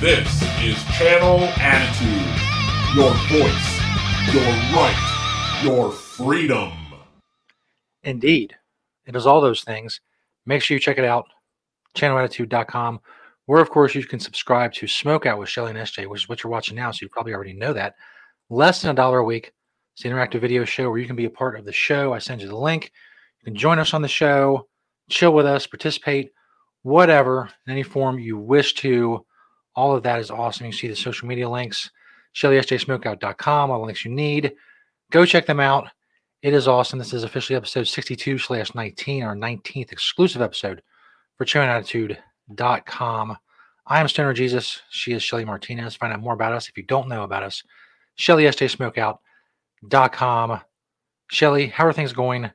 This is Channel Attitude. Your voice, your right, your freedom. Indeed. It is all those things. Make sure you check it out, channelattitude.com, where, of course, you can subscribe to Smoke Out with Shelly and SJ, which is what you're watching now, so you probably already know that. Less than a dollar a week. It's an interactive video show where you can be a part of the show. I send you the link. You can join us on the show, chill with us, participate, whatever, in any form you wish to. All of that is awesome. You see the social media links, ShellySJSmokeout.com, all the links you need. Go check them out. It is awesome. This is officially episode 62 slash 19, our 19th exclusive episode for ChannelAttitude.com. I am Stoner Jesus. She is Shelly Martinez. Find out more about us if you don't know about us. ShellySJSmokeout.com. Shelly, how are things going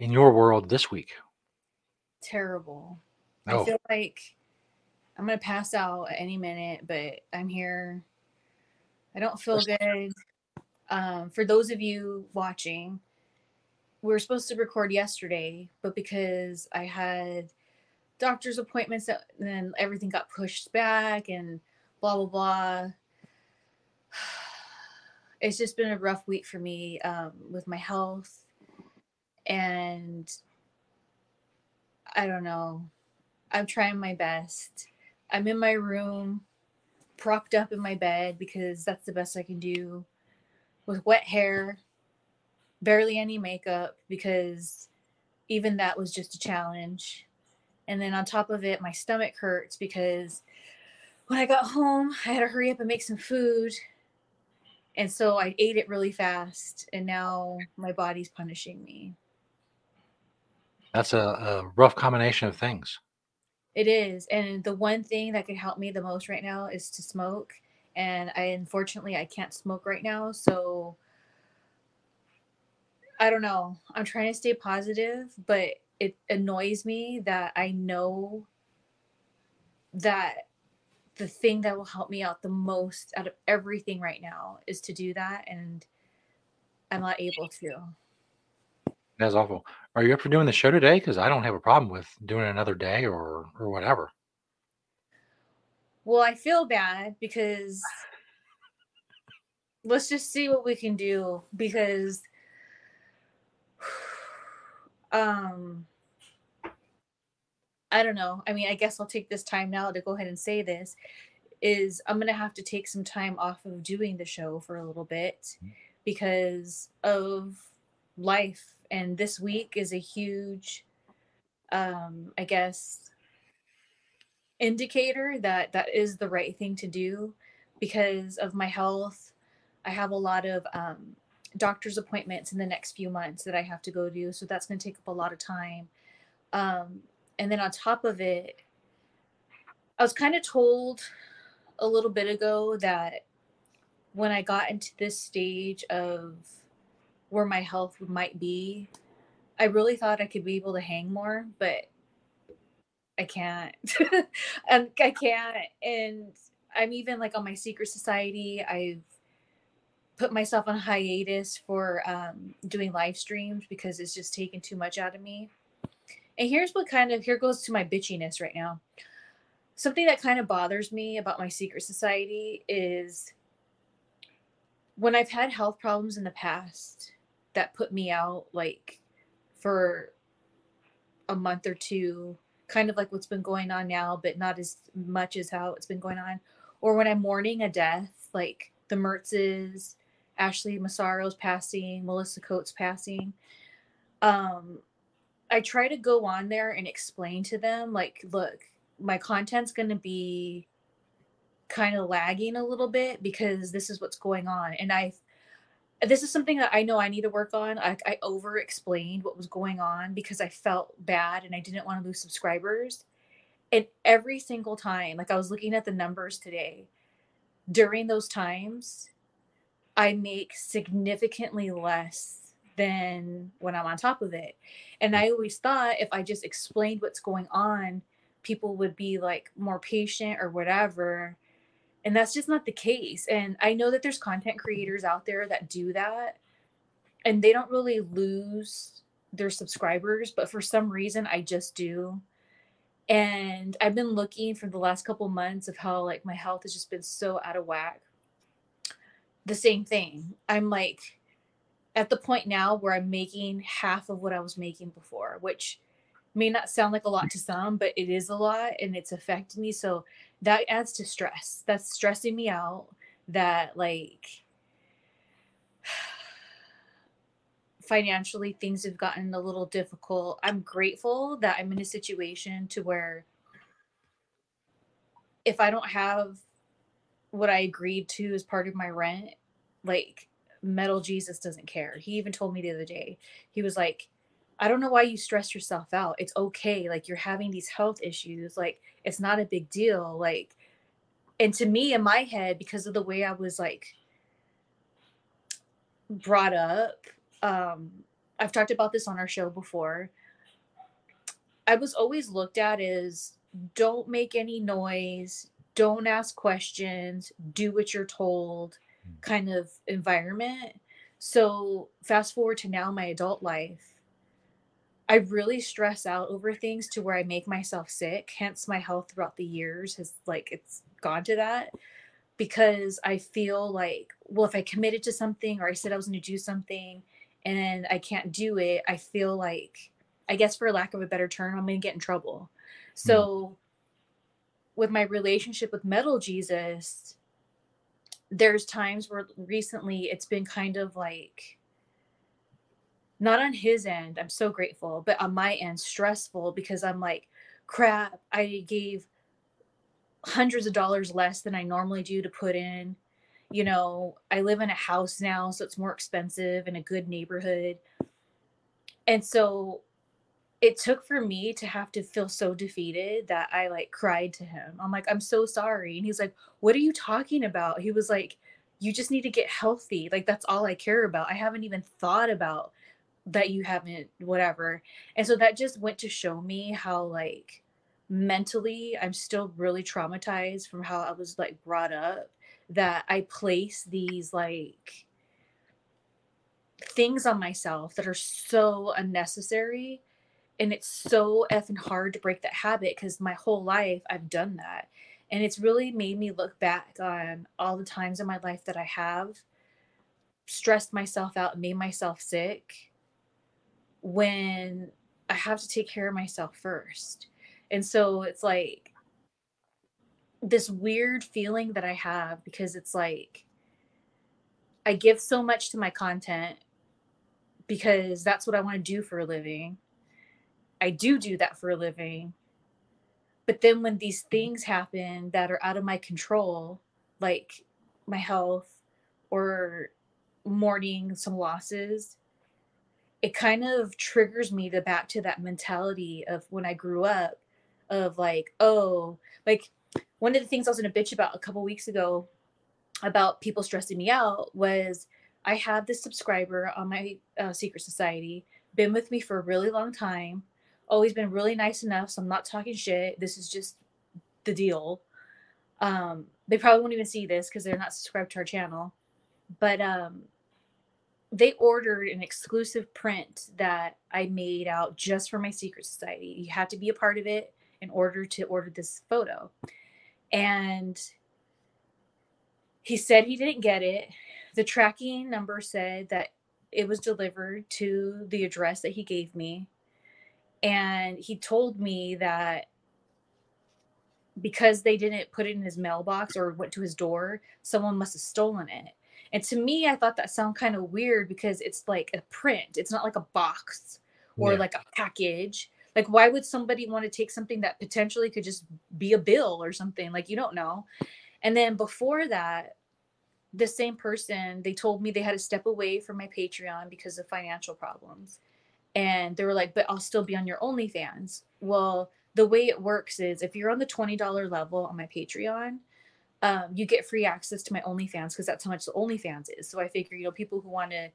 in your world this week? Terrible. Oh. I feel like I'm gonna pass out at any minute, but I'm here. I don't feel good. Um, for those of you watching, we were supposed to record yesterday, but because I had doctor's appointments, that, then everything got pushed back and blah blah blah. It's just been a rough week for me um, with my health, and I don't know. I'm trying my best. I'm in my room, propped up in my bed because that's the best I can do with wet hair, barely any makeup because even that was just a challenge. And then on top of it, my stomach hurts because when I got home, I had to hurry up and make some food. And so I ate it really fast, and now my body's punishing me. That's a, a rough combination of things. It is. And the one thing that could help me the most right now is to smoke. And I unfortunately I can't smoke right now. So I don't know. I'm trying to stay positive, but it annoys me that I know that the thing that will help me out the most out of everything right now is to do that and I'm not able to. That's awful. Are you up for doing the show today? Because I don't have a problem with doing it another day or or whatever. Well, I feel bad because let's just see what we can do because um I don't know. I mean, I guess I'll take this time now to go ahead and say this is I'm going to have to take some time off of doing the show for a little bit because of life and this week is a huge um I guess indicator that that is the right thing to do because of my health. I have a lot of um, doctor's appointments in the next few months that I have to go do, so that's going to take up a lot of time. Um, and then on top of it, I was kind of told a little bit ago that when I got into this stage of where my health might be, I really thought I could be able to hang more, but I can't. and I can't. And I'm even like on my secret society. I've put myself on hiatus for um, doing live streams because it's just taken too much out of me. And here's what kind of here goes to my bitchiness right now. Something that kind of bothers me about my secret society is when I've had health problems in the past that put me out like for a month or two kind of like what's been going on now, but not as much as how it's been going on. Or when I'm mourning a death, like the Mertzes, Ashley Massaro's passing, Melissa Coates passing. Um, I try to go on there and explain to them, like, look, my content's going to be kind of lagging a little bit because this is what's going on. And I, this is something that I know I need to work on. I, I over explained what was going on because I felt bad and I didn't want to lose subscribers. And every single time, like I was looking at the numbers today, during those times, I make significantly less than when I'm on top of it. And I always thought if I just explained what's going on, people would be like more patient or whatever and that's just not the case and i know that there's content creators out there that do that and they don't really lose their subscribers but for some reason i just do And I've been looking for the last couple months of how like my health has just been so out of whack. The same thing. I'm like at the point now where I'm making half of what I was making before, which may not sound like a lot to some, but it is a lot and it's affecting me. So that adds to stress. That's stressing me out. That like financially things have gotten a little difficult. I'm grateful that I'm in a situation to where if I don't have what I agreed to as part of my rent, like metal Jesus doesn't care. He even told me the other day, he was like, I don't know why you stress yourself out. It's okay. Like you're having these health issues. Like it's not a big deal. Like, and to me in my head, because of the way I was like brought up, um, I've talked about this on our show before. I was always looked at as don't make any noise, don't ask questions, do what you're told kind of environment. So, fast forward to now, my adult life, I really stress out over things to where I make myself sick. Hence, my health throughout the years has like it's gone to that because I feel like, well, if I committed to something or I said I was going to do something and I can't do it, I feel like, I guess for lack of a better term, I'm going to get in trouble. So, mm. with my relationship with Metal Jesus, there's times where recently it's been kind of like not on his end i'm so grateful but on my end stressful because i'm like crap i gave hundreds of dollars less than i normally do to put in you know i live in a house now so it's more expensive in a good neighborhood and so it took for me to have to feel so defeated that I like cried to him. I'm like, I'm so sorry. And he's like, What are you talking about? He was like, You just need to get healthy. Like, that's all I care about. I haven't even thought about that you haven't, whatever. And so that just went to show me how, like, mentally, I'm still really traumatized from how I was like brought up that I place these like things on myself that are so unnecessary and it's so effing hard to break that habit because my whole life I've done that. And it's really made me look back on all the times in my life that I have stressed myself out made myself sick when I have to take care of myself first. And so it's like this weird feeling that I have because it's like I give so much to my content because that's what I want to do for a living I do do that for a living. But then when these things happen that are out of my control, like my health or mourning some losses, it kind of triggers me to back to that mentality of when I grew up of like, oh, like one of the things I was in a bitch about a couple weeks ago about people stressing me out was I have this subscriber on my uh, secret society, been with me for a really long time always been really nice enough. So I'm not talking shit. This is just the deal. Um, they probably won't even see this because they're not subscribed to our channel. But um, they ordered an exclusive print that I made out just for my secret society. You had to be a part of it in order to order this photo. And he said he didn't get it. The tracking number said that it was delivered to the address that he gave me and he told me that because they didn't put it in his mailbox or went to his door, someone must have stolen it. And to me, I thought that sounded kind of weird because it's like a print. It's not like a box or yeah. like a package. Like, why would somebody want to take something that potentially could just be a bill or something? Like, you don't know. And then before that, the same person, they told me they had to step away from my Patreon because of financial problems and they were like, but I'll still be on your OnlyFans. Well, the way it works is if you're on the $20 level on my Patreon, um, you get free access to my OnlyFans because that's how much the OnlyFans is. So I figure, you know, people who want to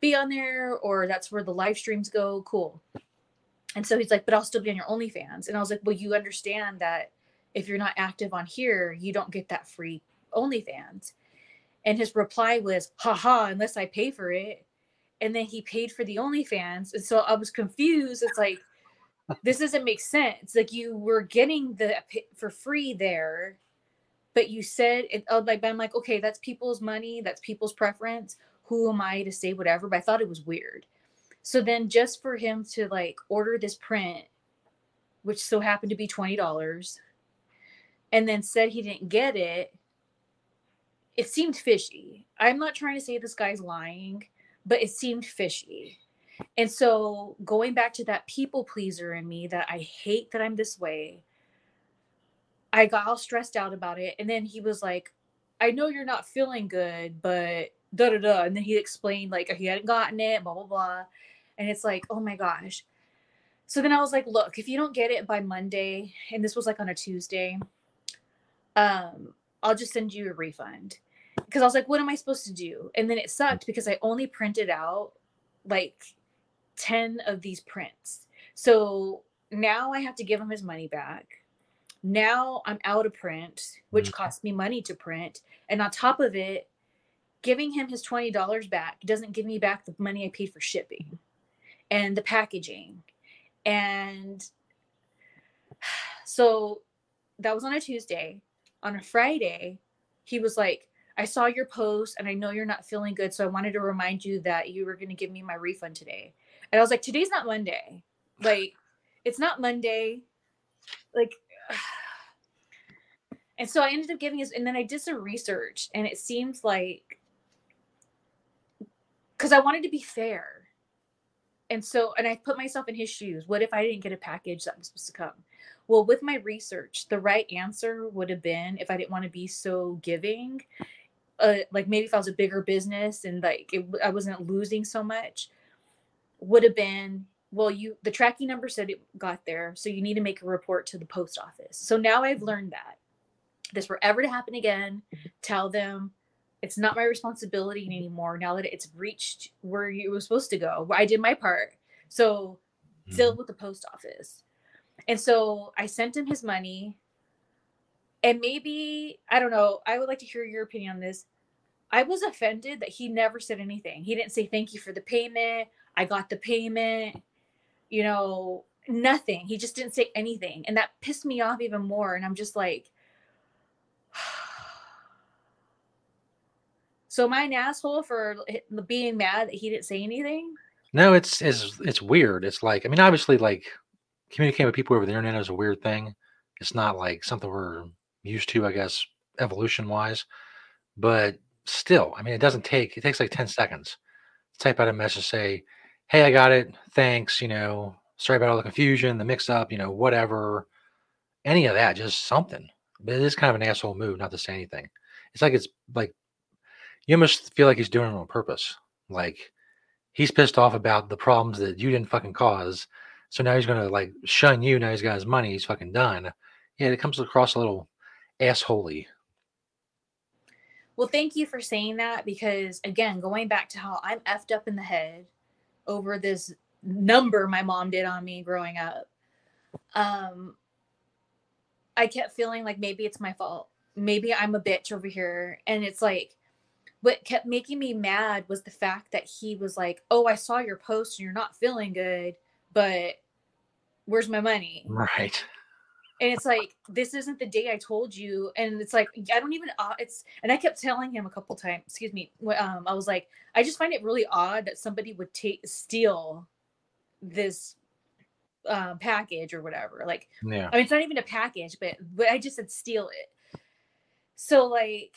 be on there or that's where the live streams go, cool. And so he's like, but I'll still be on your OnlyFans. And I was like, well, you understand that if you're not active on here, you don't get that free OnlyFans. And his reply was, haha, unless I pay for it and then he paid for the OnlyFans. And so I was confused. It's like, this doesn't make sense. Like you were getting the for free there, but you said it. Oh, like I'm like, okay, that's people's money, that's people's preference. Who am I to say whatever? But I thought it was weird. So then, just for him to like order this print, which so happened to be twenty dollars, and then said he didn't get it, it seemed fishy. I'm not trying to say this guy's lying, but it seemed fishy. And so going back to that people pleaser in me that I hate that I'm this way, I got all stressed out about it. And then he was like, I know you're not feeling good, but da da da. And then he explained like he hadn't gotten it, blah blah blah. And it's like, oh my gosh. So then I was like, look, if you don't get it by Monday, and this was like on a Tuesday, um, I'll just send you a refund. Because I was like, what am I supposed to do? And then it sucked because I only printed out like 10 of these prints. So now I have to give him his money back. Now I'm out of print, which mm-hmm. cost me money to print. And on top of it, giving him his $20 back doesn't give me back the money I paid for shipping and the packaging. And so that was on a Tuesday. On a Friday, he was like, I saw your post and I know you're not feeling good. So I wanted to remind you that you were going to give me my refund today. And I was like, today's not Monday. Like, it's not Monday. Like, and so I ended up giving his, and then I did some research, and it seems like, because I wanted to be fair. And so, and I put myself in his shoes. What if I didn't get a package that was supposed to come? Well, with my research, the right answer would have been if I didn't want to be so giving, uh, like maybe if I was a bigger business and like it, I wasn't losing so much, would have been well you the tracking number said it got there so you need to make a report to the post office. So now i've learned that. This were ever to happen again tell them it's not my responsibility anymore now that it's reached where you were supposed to go. I did my part. So mm-hmm. with the post office. And so i sent him his money. And maybe i don't know i would like to hear your opinion on this. I was offended that he never said anything. He didn't say thank you for the payment. I got the payment, you know, nothing. He just didn't say anything. And that pissed me off even more. And I'm just like, so am I an asshole for being mad that he didn't say anything? No, it's it's it's weird. It's like I mean, obviously, like communicating with people over the internet is a weird thing. It's not like something we're used to, I guess, evolution wise. But still, I mean, it doesn't take. It takes like ten seconds. To type out a message, say, hey, I got it. Thanks. You know, sorry about all the confusion, the mix up, you know, whatever. Any of that, just something. But it is kind of an asshole move not to say anything. It's like it's like you almost feel like he's doing it on purpose. Like he's pissed off about the problems that you didn't fucking cause. So now he's gonna like shun you. Now he's got his money. He's fucking done. Yeah, it comes across a little assholey. Well, thank you for saying that because again, going back to how I'm effed up in the head over this number my mom did on me growing up. Um, I kept feeling like maybe it's my fault. Maybe I'm a bitch over here. And it's like, what kept making me mad was the fact that he was like, Oh, I saw your post and you're not feeling good, but where's my money? Right and it's like this isn't the day i told you and it's like i don't even uh, it's and i kept telling him a couple times excuse me um i was like i just find it really odd that somebody would take steal this um, package or whatever like yeah. I mean it's not even a package but but i just said steal it. So like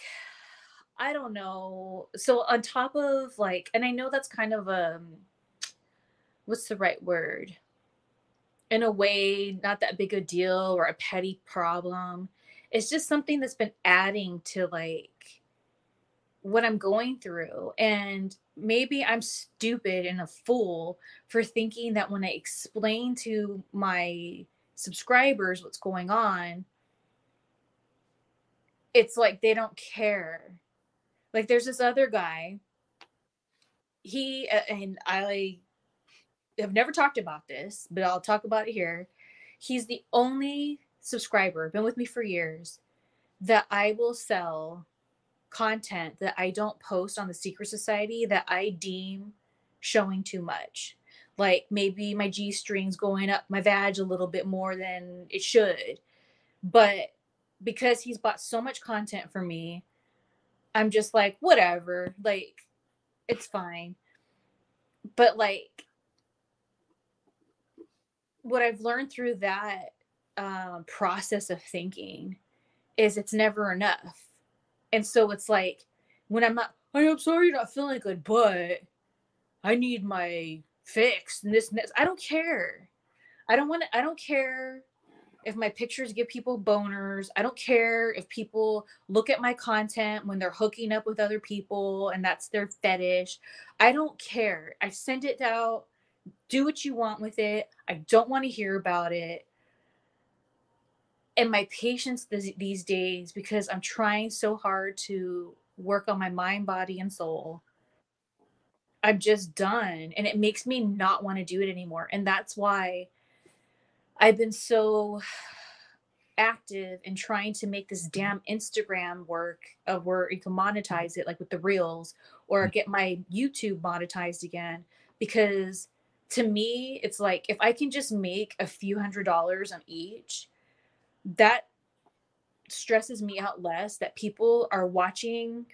i don't know so on top of like and i know that's kind of um what's the right word in a way not that big a deal or a petty problem. It's just something that's been adding to like what i'm going through. And maybe i'm stupid and a fool for thinking that when i explain to my subscribers what's going on it's like they don't care. Like there's this other guy. He and i have never talked about this, but I'll talk about it here. He's the only subscriber, been with me for years, that I will sell content that I don't post on the Secret Society that I deem showing too much. like maybe my G string's going up my vag a little bit more than it should. But because he's bought so much content for me, I'm just like, whatever. Like, it's fine. But like what I've learned through that um, process of thinking is it's never enough. And so it's like when I'm not, I am sorry you're not feeling good, but I need my fix and this and this. I don't care. I don't want to, I don't care if my pictures give people boners. I don't care if people look at my content when they're hooking up with other people and that's their fetish. I don't care. I send it out. Do what you want with it. I don't want to hear about it. And my patience these days, because I'm trying so hard to work on my mind, body, and soul, I'm just done. And it makes me not want to do it anymore. And that's why I've been so active in trying to make this damn Instagram work of where you can monetize it, like with the reels, or get my YouTube monetized again. Because to me, it's like if I can just make a few hundred dollars on each, that stresses me out less that people are watching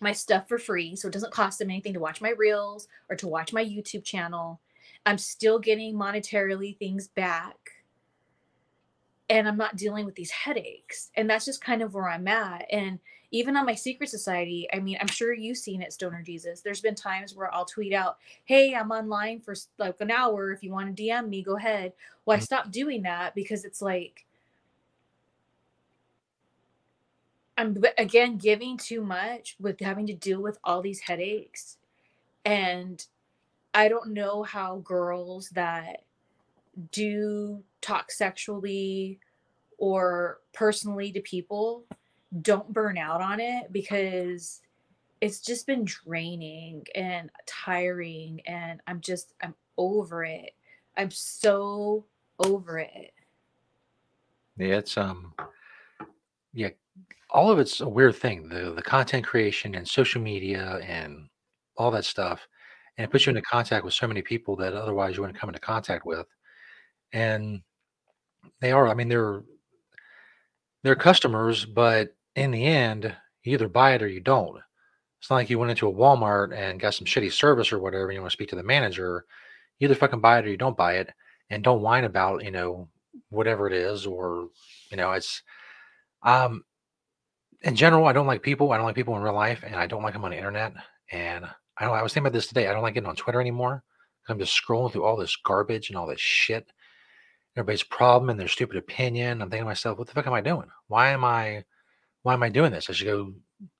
my stuff for free. So it doesn't cost them anything to watch my reels or to watch my YouTube channel. I'm still getting monetarily things back. And I'm not dealing with these headaches. And that's just kind of where I'm at. And even on my secret society, I mean, I'm sure you've seen it, Stoner Jesus. There's been times where I'll tweet out, Hey, I'm online for like an hour. If you want to DM me, go ahead. Well, I mm-hmm. stopped doing that because it's like, I'm again giving too much with having to deal with all these headaches. And I don't know how girls that do talk sexually or personally to people don't burn out on it because it's just been draining and tiring and I'm just I'm over it. I'm so over it. Yeah, it's um yeah, all of it's a weird thing. The the content creation and social media and all that stuff. And it puts you into contact with so many people that otherwise you wouldn't come into contact with. And they are, I mean, they're they're customers, but in the end, you either buy it or you don't. It's not like you went into a Walmart and got some shitty service or whatever, and you want to speak to the manager. You either fucking buy it or you don't buy it, and don't whine about you know whatever it is, or you know it's. Um, in general, I don't like people. I don't like people in real life, and I don't like them on the internet. And I don't. I was thinking about this today. I don't like getting on Twitter anymore. I'm just scrolling through all this garbage and all this shit. Everybody's problem and their stupid opinion. I'm thinking to myself, what the fuck am I doing? Why am I why am I doing this? I should go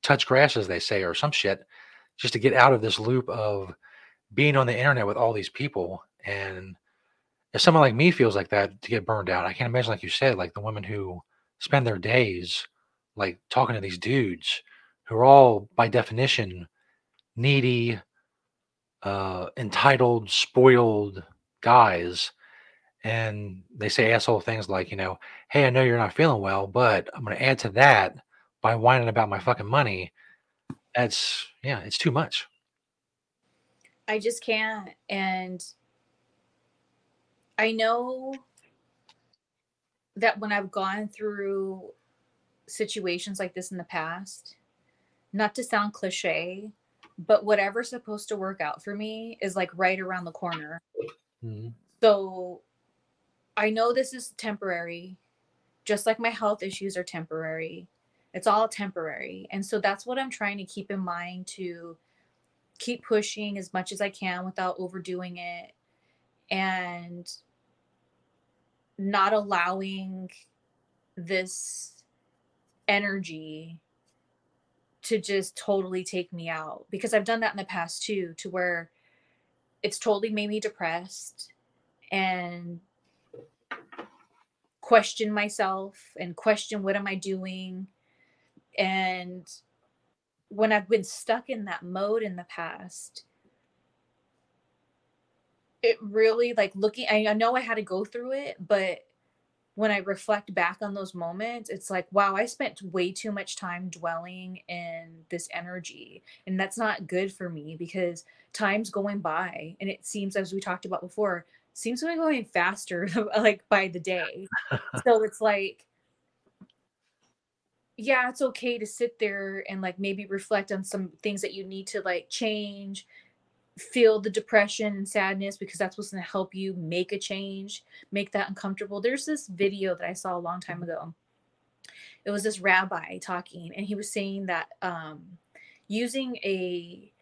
touch grass, as they say, or some shit, just to get out of this loop of being on the internet with all these people. And if someone like me feels like that to get burned out, I can't imagine, like you said, like the women who spend their days like talking to these dudes who are all by definition needy, uh, entitled, spoiled guys and they say asshole things like, you know, hey, I know you're not feeling well, but I'm going to add to that by whining about my fucking money, that's yeah, it's too much. I just can't. And I know that when I've gone through situations like this in the past, not to sound cliche, but whatever's supposed to work out for me is like right around the corner. Mm-hmm. So I know this is temporary, just like my health issues are temporary. It's all temporary. And so that's what I'm trying to keep in mind to keep pushing as much as I can without overdoing it and not allowing this energy to just totally take me out because I've done that in the past too to where it's totally made me depressed and question myself and question what am I doing and when I've been stuck in that mode in the past, it really like looking, I, I know I had to go through it, but when I reflect back on those moments, it's like, wow, I spent way too much time dwelling in this energy. And that's not good for me because time's going by. And it seems, as we talked about before, seems to be going faster, like by the day. so it's like, yeah, it's okay to sit there and like maybe reflect on some things that you need to like change feel the depression and sadness because that's what's going to help you make a change, make that uncomfortable. There's this video that I saw a long time ago. It was this rabbi talking, and he was saying that um, using a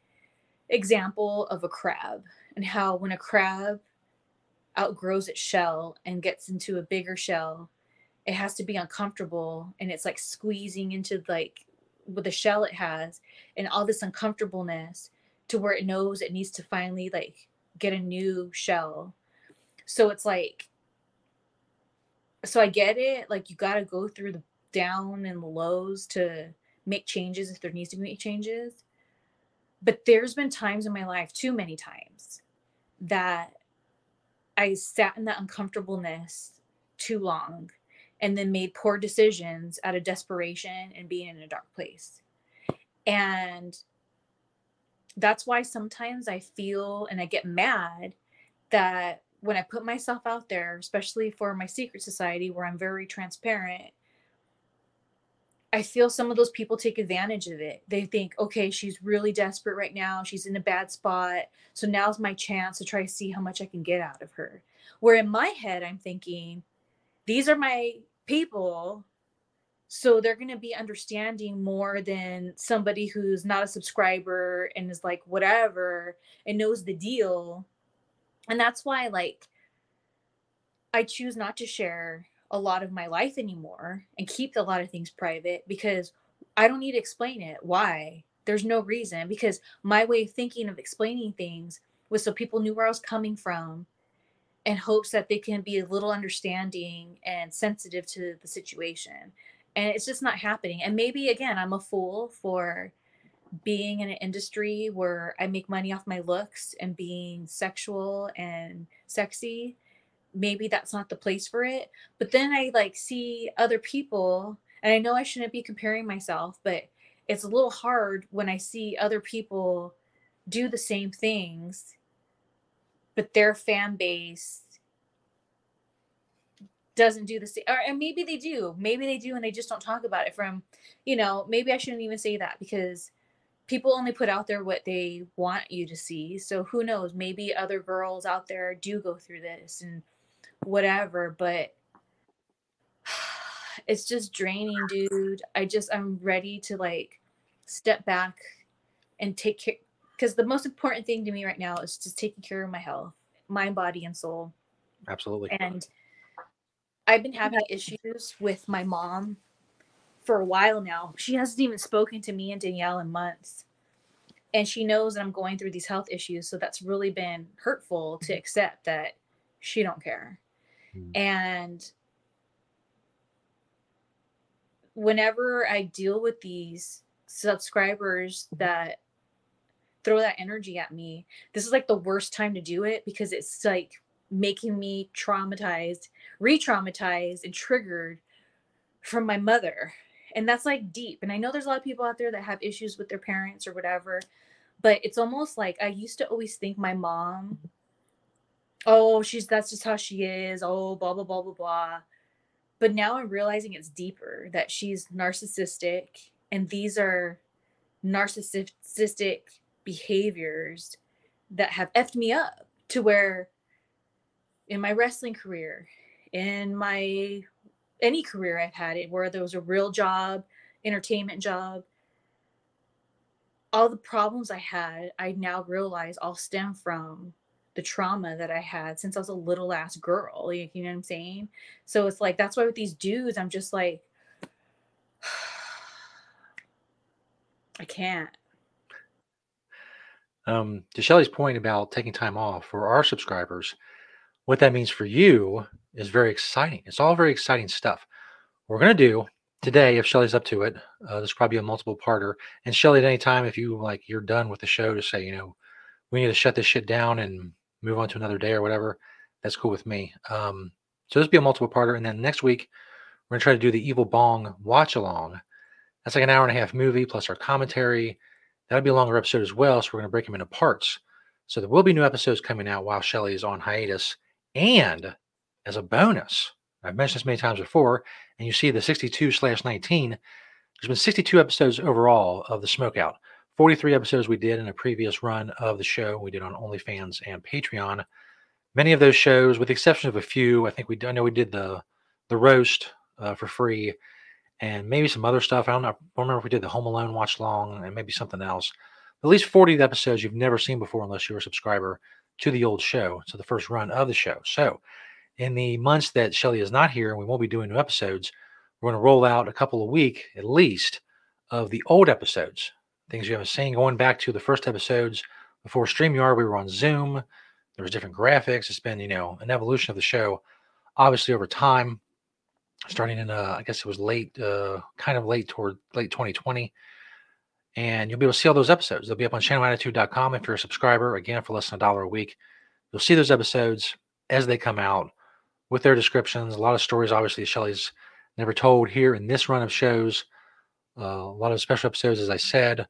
example of a crab and how when a crab outgrows its shell and gets into a bigger shell, it has to be uncomfortable and it's like squeezing into like with the shell it has and all this uncomfortableness to where it knows it needs to finally like get a new shell. So it's like so I get it, like you got to go through the down and the lows to make changes if there needs to be changes. But there's been times in my life, too many times, that I sat in that uncomfortableness too long and then made poor decisions out of desperation and being in a dark place. And that's why sometimes I feel and I get mad that when I put myself out there, especially for my secret society where I'm very transparent, I feel some of those people take advantage of it. They think, okay, she's really desperate right now. She's in a bad spot. So now's my chance to try to see how much I can get out of her. Where in my head, I'm thinking, these are my people so they're going to be understanding more than somebody who's not a subscriber and is like whatever and knows the deal. And that's why like i choose not to share a lot of my life anymore and keep a lot of things private because i don't need to explain it. Why? There's no reason because my way of thinking of explaining things was so people knew where i was coming from in hopes that they can be a little understanding and sensitive to the situation. And it's just not happening. And maybe again i'm a fool for being in an industry where i make money off my looks and being sexual and sexy. Maybe that's not the place for it. But then i like see other people and i know i shouldn't be comparing myself but it's a little hard when i see other people do the same things but their fan base doesn't do the same or and maybe they do maybe they do and they just don't talk about it from you know maybe i shouldn't even say that because people only put out there what they want you to see so who knows maybe other girls out there do go through this and whatever but it's just draining dude. I just i'm ready to like step back and take care because the most important thing to me right now is just taking care of my health mind body and soul Absolutely. and I've been having issues with my mom for a while now. She hasn't even spoken to me and Danielle in months. And she knows that I'm going through these health issues. So that's really been hurtful to accept that she don't care. Mm. And whenever I deal with these subscribers that throw that energy at me, this is like the worst time to do it because it's like making me traumatized, re traumatized, and triggered from my mother. And that's like deep. And I know there's a lot of people out there that have issues with their parents or whatever, but it's almost like I used to always think my mom, oh, she's that's just how she is. Oh, blah, blah, blah, blah, blah. But now I'm realizing it's deeper that she's narcissistic and these are narcissistic behaviors that have effed me up to where in my wrestling career, in my any career I've had it where there was a real job, entertainment job. All the problems I had, I now realize all stem from the trauma that I had since I was a little ass girl. You, you know what I'm saying? So it's like that's why with these dudes, I'm just like, I can't. Um, to Shelly's point about taking time off for our subscribers, what that means for you is very exciting. It's all very exciting stuff. We're going to do today, if Shelly's up to it, uh, there's probably a multiple parter. And Shelly, at any time, if you like, you're done with the show to say, you know, we need to shut this shit down and move on to another day or whatever, that's cool with me. Um, So this will be a multiple parter. And then next week, we're going to try to do the Evil Bong watch along. That's like an hour and a half movie plus our commentary. That'll be a longer episode as well. So we're going to break them into parts. So there will be new episodes coming out while Shelly is on hiatus. And as a bonus, I've mentioned this many times before, and you see the 62 slash 19, there's been 62 episodes overall of the Smokeout. 43 episodes we did in a previous run of the show. We did on OnlyFans and Patreon. Many of those shows, with the exception of a few, I think we I know we did the the roast uh, for free, and maybe some other stuff. I don't know. I don't remember if we did the Home Alone watch long and maybe something else. At least 40 episodes you've never seen before unless you're a subscriber to the old show, to the first run of the show. So, in the months that Shelly is not here and we won't be doing new episodes, we're going to roll out a couple a week at least of the old episodes, things you haven't seen, going back to the first episodes before StreamYard. We were on Zoom. There was different graphics. It's been, you know, an evolution of the show, obviously over time, starting in, uh, I guess it was late, uh, kind of late toward late 2020. And you'll be able to see all those episodes. They'll be up on channelattitude.com if you're a subscriber, again, for less than a dollar a week. You'll see those episodes as they come out with their descriptions. A lot of stories, obviously, Shelly's never told here in this run of shows. Uh, a lot of special episodes, as I said.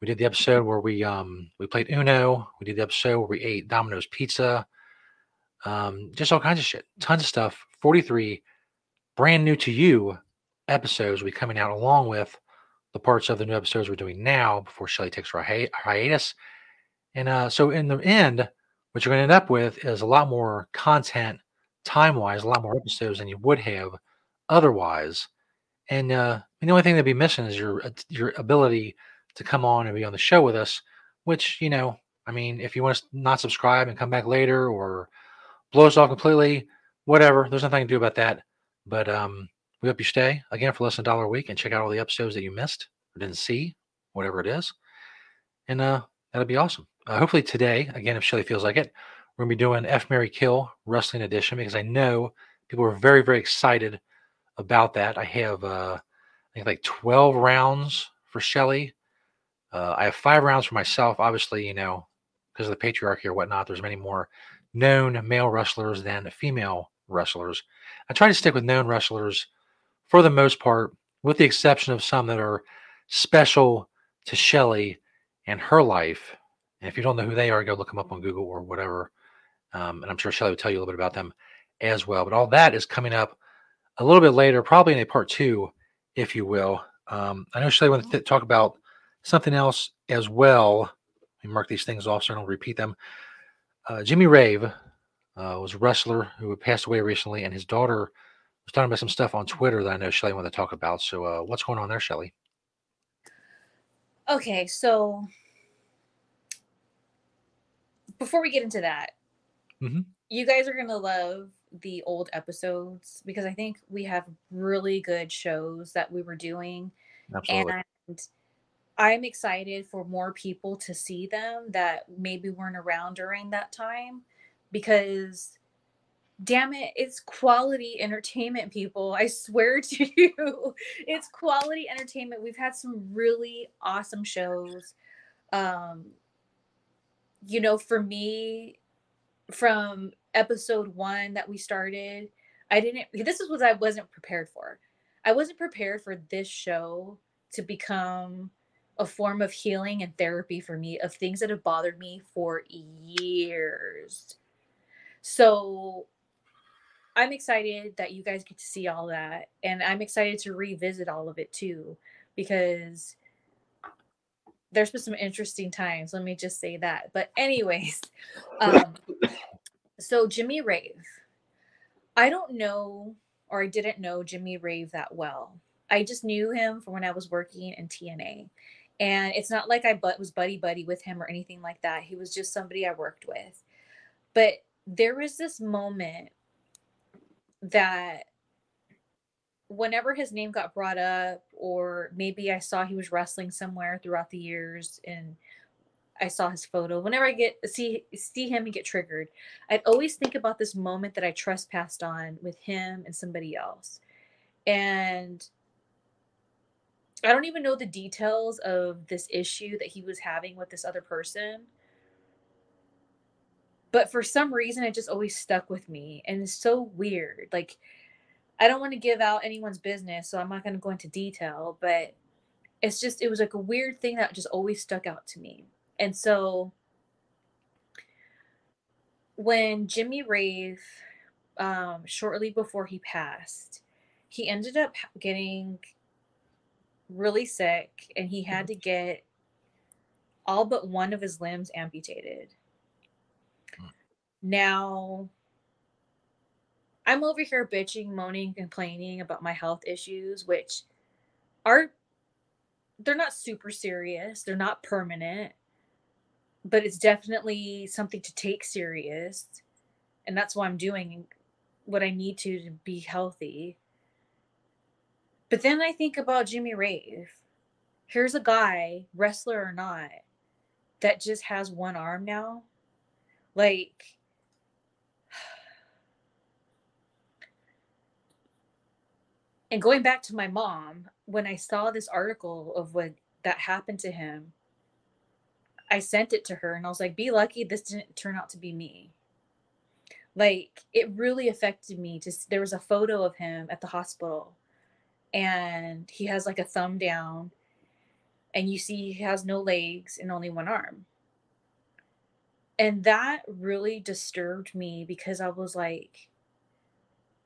We did the episode where we um, we played Uno. We did the episode where we ate Domino's pizza. Um, just all kinds of shit, tons of stuff. Forty three, brand new to you episodes will be coming out along with the parts of the new episodes we're doing now before Shelly takes her hi- hiatus. And uh, so in the end, what you're going to end up with is a lot more content time wise, a lot more episodes than you would have otherwise. And uh, the only thing that'd be missing is your uh, your ability to come on and be on the show with us. Which you know, I mean, if you want to not subscribe and come back later or blow us off completely, whatever. There's nothing to do about that. But um, we hope you stay again for less than a dollar a week and check out all the episodes that you missed or didn't see, whatever it is. And uh, that'll be awesome. Uh, hopefully today, again, if Shelly feels like it, we're gonna be doing F Marry Kill Wrestling Edition because I know people are very, very excited about that. I have uh, I think like 12 rounds for Shelly. Uh, I have five rounds for myself. Obviously, you know, because of the patriarchy or whatnot, there's many more known male wrestlers than female wrestlers. I try to stick with known wrestlers for the most part, with the exception of some that are special to Shelly and her life. And if you don't know who they are, go look them up on Google or whatever. Um, and I'm sure Shelly will tell you a little bit about them as well. But all that is coming up a little bit later, probably in a part two, if you will. Um, I know Shelly wanted to talk about something else as well. Let me mark these things off so I don't repeat them. Uh, Jimmy Rave uh, was a wrestler who had passed away recently, and his daughter was talking about some stuff on Twitter that I know Shelly wanted to talk about. So, uh, what's going on there, Shelly? Okay, so before we get into that, Mhm. you guys are gonna love the old episodes because I think we have really good shows that we were doing, Absolutely. and I'm excited for more people to see them that maybe weren't around during that time because damn it it's quality entertainment people i swear to you. It's quality entertainment. We've had some really awesome shows. Um you know for me from episode one that we started i didn't this is what i wasn't prepared for. I wasn't prepared for this show to become a form of healing and therapy for me of things that have bothered me for years so I'm excited that you guys get to see all that. And I'm excited to revisit all of it too, because there's been some interesting times. Let me just say that. But, anyways, um, so Jimmy Rave. I don't know, or I didn't know Jimmy Rave that well. I just knew him from when I was working in TNA. And it's not like I but was buddy buddy with him or anything like that. He was just somebody I worked with. But there was this moment that whenever his name got brought up or maybe i saw he was wrestling somewhere throughout the years and i saw his photo whenever i get see see him and get triggered i'd always think about this moment that i trespassed on with him and somebody else. And i don't even know the details of this issue that he was having with this other person but for some reason it just always stuck with me and it's so weird like i don't want to give out anyone's business so i'm not going to go into detail but it's just it was like a weird thing that just always stuck out to me and so when jimmy rave um, shortly before he passed he ended up getting really sick and he had to get all but one of his limbs amputated now, I'm over here bitching, moaning, complaining about my health issues, which are they're not super serious, they're not permanent, but it's definitely something to take serious. And that's why I'm doing what I need to to be healthy. But then I think about Jimmy Rave. Here's a guy, wrestler or not, that just has one arm now. Like and going back to my mom, when I saw this article of what that happened to him, I sent it to her and I was like, be lucky this didn't turn out to be me. Like it really affected me. Just there was a photo of him at the hospital and he has like a thumb down and you see he has no legs and only one arm. And that really disturbed me because I was like,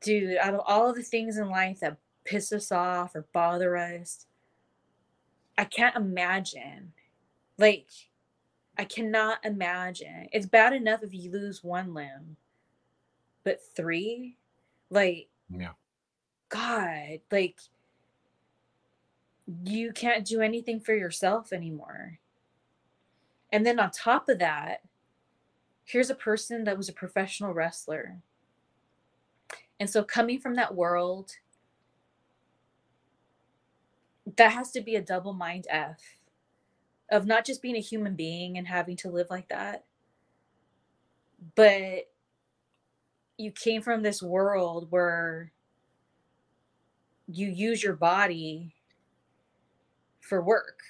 dude, out of all of the things in life that piss us off or bother us. I can't imagine. Like, I cannot imagine. It's bad enough if you lose one limb, but three? Like, yeah. God, like, you can't do anything for yourself anymore. And then on top of that, here's a person that was a professional wrestler. And so coming from that world, that has to be a double mind F of not just being a human being and having to live like that, but you came from this world where you use your body for work.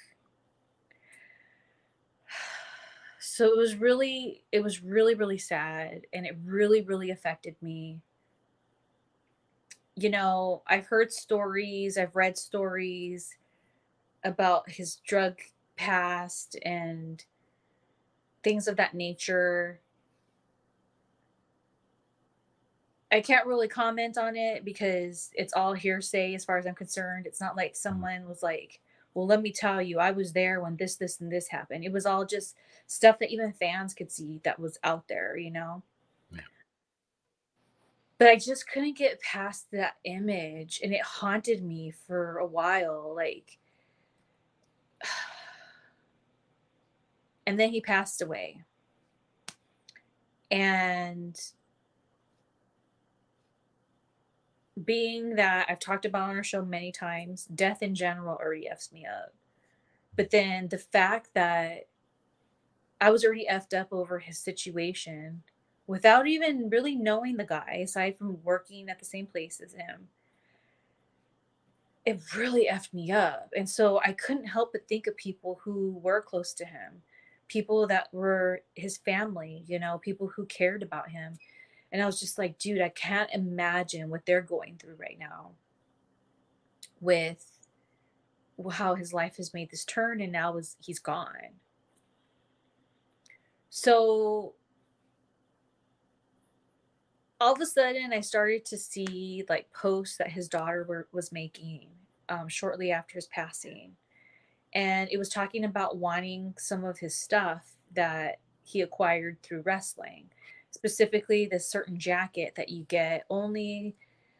So it was really, it was really, really sad. And it really, really affected me you know, I've heard stories, I've read stories about his drug past and things of that nature. I can't really comment on it because it's all hearsay as far as I'm concerned. It's not like mm-hmm. someone was like, well, let me tell you, I was there when this, this, and this happened. It was all just stuff that even fans could see that was out there, you know? but I just couldn't get past that image and it haunted me for a while like and then he passed away and being that I've talked about on our show many times, death in general already f's me up. But then the fact that I was already effed up over his situation without even really knowing the guy, aside from working at the same place as him, it really effed me up. And so I couldn't help but think of people who were close to him, people that were his family, you know, people who cared about him. And I was just like, dude, I can't imagine what they're going through right now with how his life has made this turn and now is he's gone. So all of a sudden I started to see like posts that his daughter were, was making um, shortly after his passing. And it was talking about wanting some of his stuff that he acquired through wrestling, specifically this certain jacket that you get only,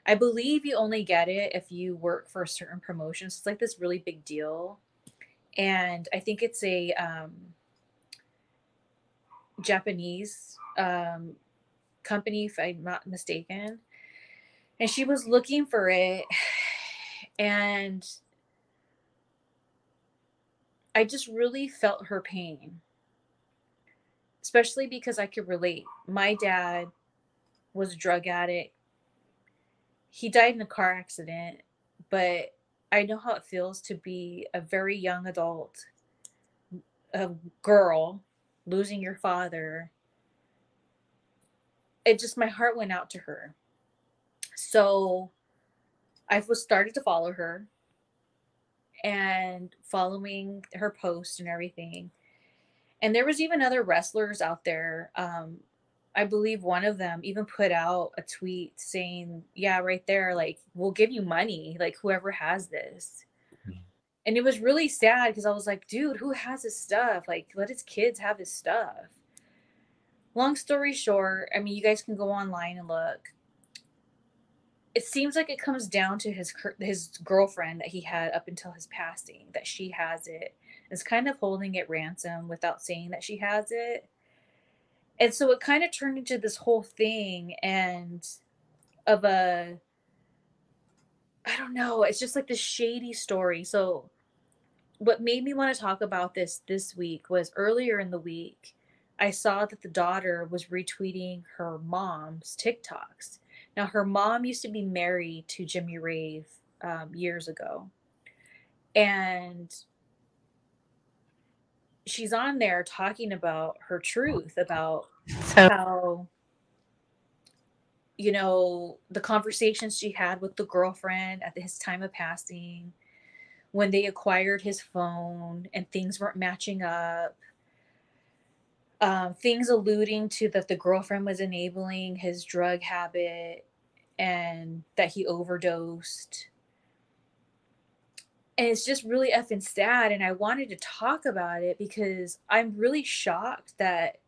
I believe you only get it if you work for a certain promotion. So it's like this really big deal. And I think it's a um, Japanese um, company, if I'm not mistaken. And she was looking for it. And I just really felt her pain, especially because I could relate. My dad was a drug addict. He died in a car accident, but I know how it feels to be a very young adult, a girl, losing your father it just my heart went out to her. So I was started to follow her and following her post and everything. And there was even other wrestlers out there. Um, I believe one of them even put out a tweet saying, "Yeah, right there, like we'll give you money, like whoever has this." Mm-hmm. And it was really sad because I was like, "Dude, who has his stuff? Like, let his kids have his stuff." Long story short, I mean, you guys can go online and look it seems like it comes down to his his girlfriend that he had up until his passing that she has it is kind of holding it ransom without saying that she has it. And so it kind of turned into this whole thing and of a i don't know it's just like this shady story. So what made me want to talk about this this week was earlier in the week i saw that the daughter was retweeting her mom's tiktoks. Now, her mom used to be married to Jimmy Rave um, years ago. And she's on there talking about her truth about so- how you know the conversations she had with the girlfriend at his time of passing when they acquired his phone and things weren't matching up um, things alluding to that the girlfriend was enabling his drug habit and that he overdosed. And it's just really effing sad. And I wanted to talk about it because I'm really shocked that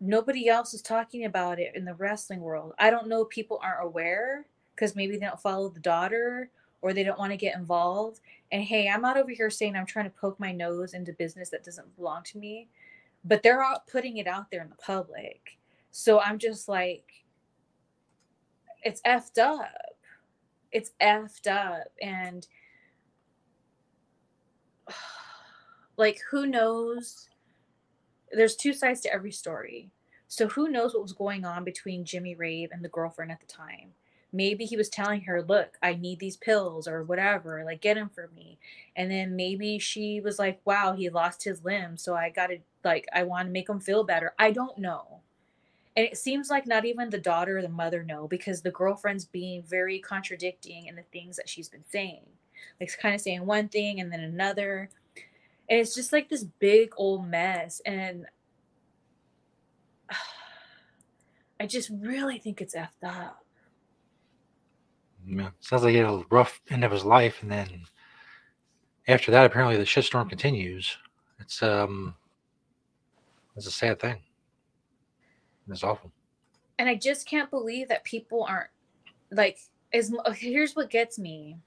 nobody else is talking about it in the wrestling world. I don't know people aren't aware because maybe they don't follow the daughter or they don't want to get involved. And hey, I'm not over here saying I'm trying to poke my nose into business that doesn't belong to me but they're all putting it out there in the public. So I'm just like, it's effed up. It's effed up. And like, who knows? There's two sides to every story. So who knows what was going on between Jimmy Rave and the girlfriend at the time? maybe he was telling her look i need these pills or whatever like get them for me and then maybe she was like wow he lost his limb so i gotta like i want to make him feel better i don't know and it seems like not even the daughter or the mother know because the girlfriend's being very contradicting in the things that she's been saying like kind of saying one thing and then another and it's just like this big old mess and i just really think it's effed up yeah, sounds like he had a rough end of his life, and then after that, apparently the shitstorm continues. It's um, it's a sad thing. It's awful. And I just can't believe that people aren't like. Is here's what gets me.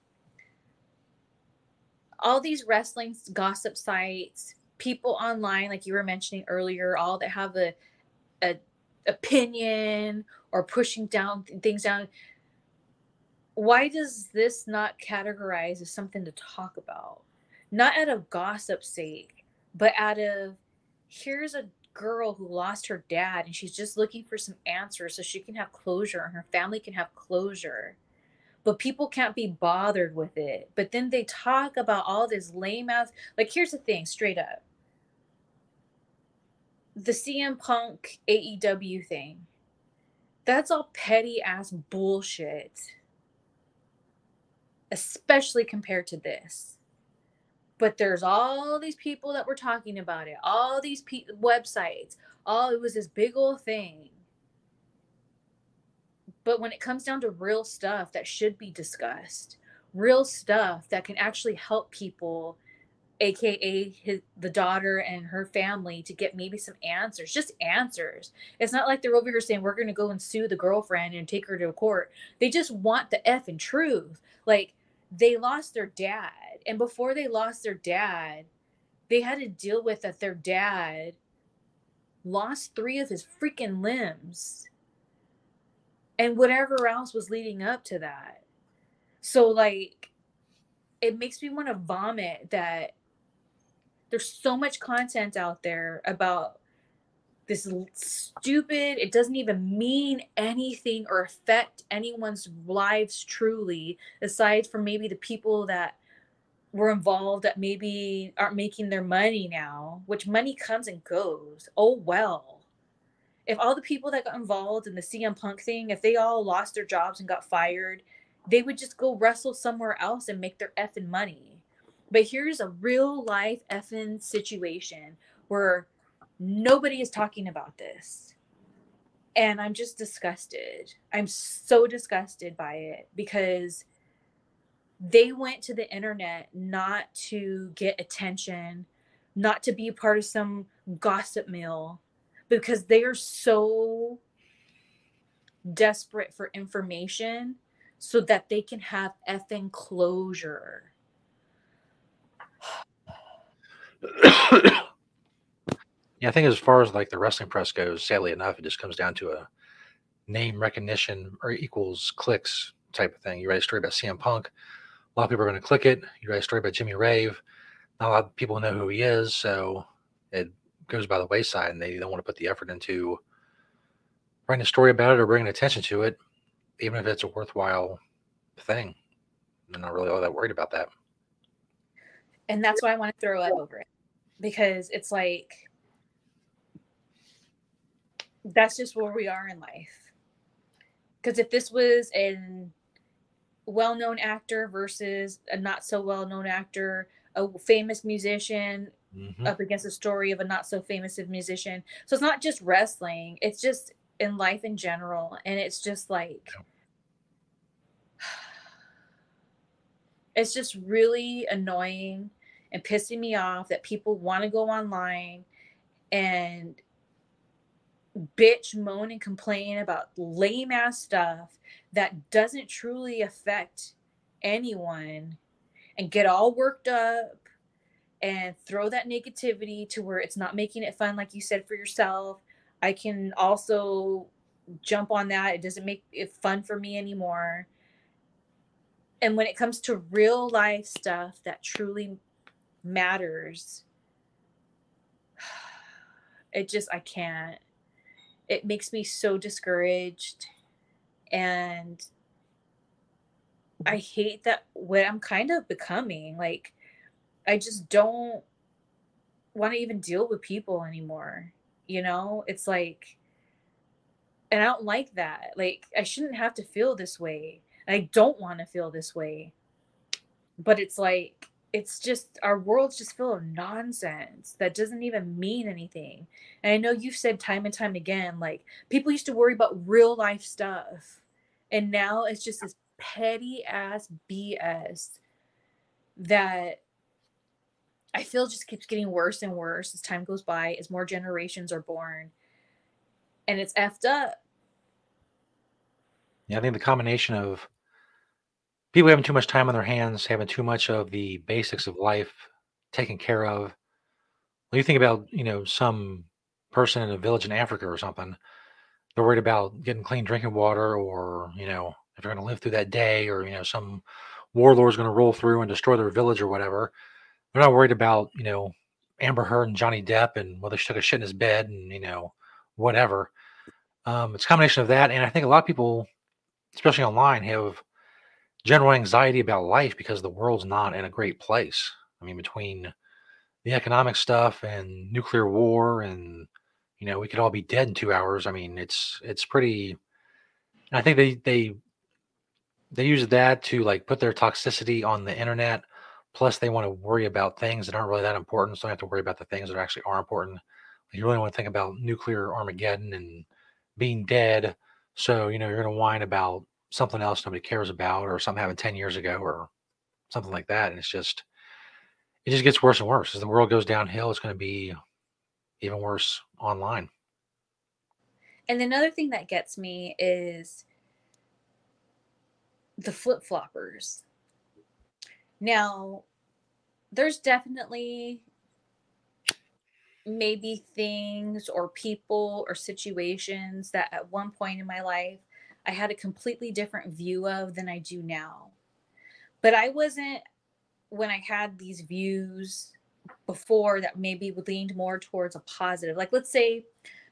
All these wrestling gossip sites, people online, like you were mentioning earlier, all that have a, a opinion or pushing down things down why does this not categorize as something to talk about? Not out of gossip sake, but out of here's a girl who lost her dad and she's just looking for some answers so she can have closure and her family can have closure. But people can't be bothered with it. But then they talk about all this lame ass. Like, here's the thing straight up the CM Punk AEW thing. That's all petty ass bullshit especially compared to this. But there's all these people that were talking about it, all these pe- websites, all it was this big old thing. But when it comes down to real stuff that should be discussed, real stuff that can actually help people aka his the daughter and her family to get maybe some answers just answers. It's not like they're over here saying we're going to go and sue the girlfriend and take her to court. They just want the f and truth. Like they lost their dad and before they lost their dad they had to deal with that their dad lost three of his freaking limbs and whatever else was leading up to that. So like it makes me want to vomit that there's so much content out there about this stupid it doesn't even mean anything or affect anyone's lives truly aside from maybe the people that were involved that maybe aren't making their money now which money comes and goes. Oh well if all the people that got involved in the CM Punk thing, if they all lost their jobs and got fired, they would just go wrestle somewhere else and make their effing money. But here's a real life effing situation where nobody is talking about this. And I'm just disgusted. I'm so disgusted by it because they went to the internet not to get attention, not to be part of some gossip mill, because they are so desperate for information so that they can have effing closure. Yeah, I think as far as like the wrestling press goes, sadly enough, it just comes down to a name recognition or equals clicks type of thing. You write a story about CM Punk, a lot of people are going to click it. You write a story about Jimmy Rave, not a lot of people know who he is, so it goes by the wayside, and they don't want to put the effort into writing a story about it or bringing attention to it, even if it's a worthwhile thing. They're not really all that worried about that. And that's why I want to throw up over it because it's like that's just where we are in life. Because if this was a well-known actor versus a not so well-known actor, a famous musician mm-hmm. up against a story of a not so famous musician. So it's not just wrestling; it's just in life in general, and it's just like. It's just really annoying and pissing me off that people want to go online and bitch, moan, and complain about lame ass stuff that doesn't truly affect anyone and get all worked up and throw that negativity to where it's not making it fun, like you said for yourself. I can also jump on that. It doesn't make it fun for me anymore. And when it comes to real life stuff that truly matters, it just, I can't it makes me so discouraged and I hate that what I'm kind of becoming. Like, I just don't want to even deal with people anymore. You know, it's like, and I don't like that. Like, I shouldn't have to feel this way. I don't want to feel this way. But it's like, it's just our world's just full of nonsense that doesn't even mean anything. And I know you've said time and time again, like people used to worry about real life stuff. And now it's just this petty ass BS that I feel just keeps getting worse and worse as time goes by, as more generations are born. And it's effed up. Yeah, I think the combination of people having too much time on their hands, having too much of the basics of life taken care of. When you think about, you know, some person in a village in Africa or something, they're worried about getting clean drinking water or, you know, if they're going to live through that day or, you know, some warlord's going to roll through and destroy their village or whatever. They're not worried about, you know, Amber Heard and Johnny Depp and whether she took a shit in his bed and, you know, whatever. Um, it's a combination of that. And I think a lot of people, especially online, have general anxiety about life because the world's not in a great place. I mean, between the economic stuff and nuclear war and you know we could all be dead in two hours i mean it's it's pretty i think they they they use that to like put their toxicity on the internet plus they want to worry about things that aren't really that important so they have to worry about the things that actually are important you really want to think about nuclear armageddon and being dead so you know you're going to whine about something else nobody cares about or something happened 10 years ago or something like that. And it's just, it just gets worse and worse. As the world goes downhill, it's going to be even worse online. And another thing that gets me is the flip floppers. Now, there's definitely maybe things or people or situations that at one point in my life I had a completely different view of than I do now. But I wasn't, when I had these views before that maybe leaned more towards a positive. Like, let's say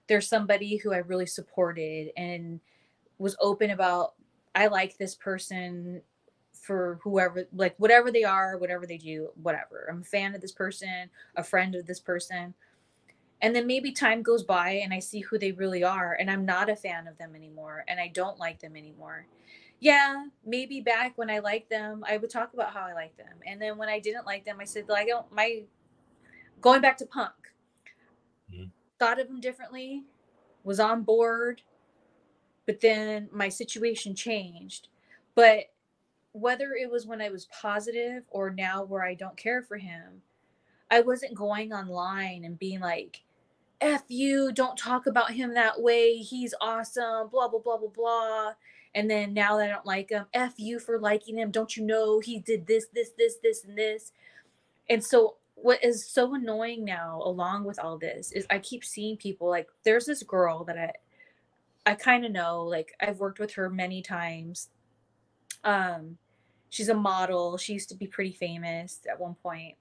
there's somebody who I really supported and was open about, I like this person for whoever, like whatever they are, whatever they do, whatever. I'm a fan of this person, a friend of this person. And then maybe time goes by and I see who they really are and I'm not a fan of them anymore and I don't like them anymore. Yeah, maybe back when I liked them, I would talk about how I liked them. And then when I didn't like them, I said like I don't my going back to punk. Mm-hmm. Thought of them differently, was on board, but then my situation changed. But whether it was when I was positive or now where I don't care for him, I wasn't going online and being like, F you, don't talk about him that way. He's awesome, blah, blah, blah, blah, blah. And then now that I don't like him, F you for liking him. Don't you know he did this, this, this, this, and this? And so, what is so annoying now, along with all this, is I keep seeing people like there's this girl that I, I kind of know, like I've worked with her many times. Um, she's a model. She used to be pretty famous at one point.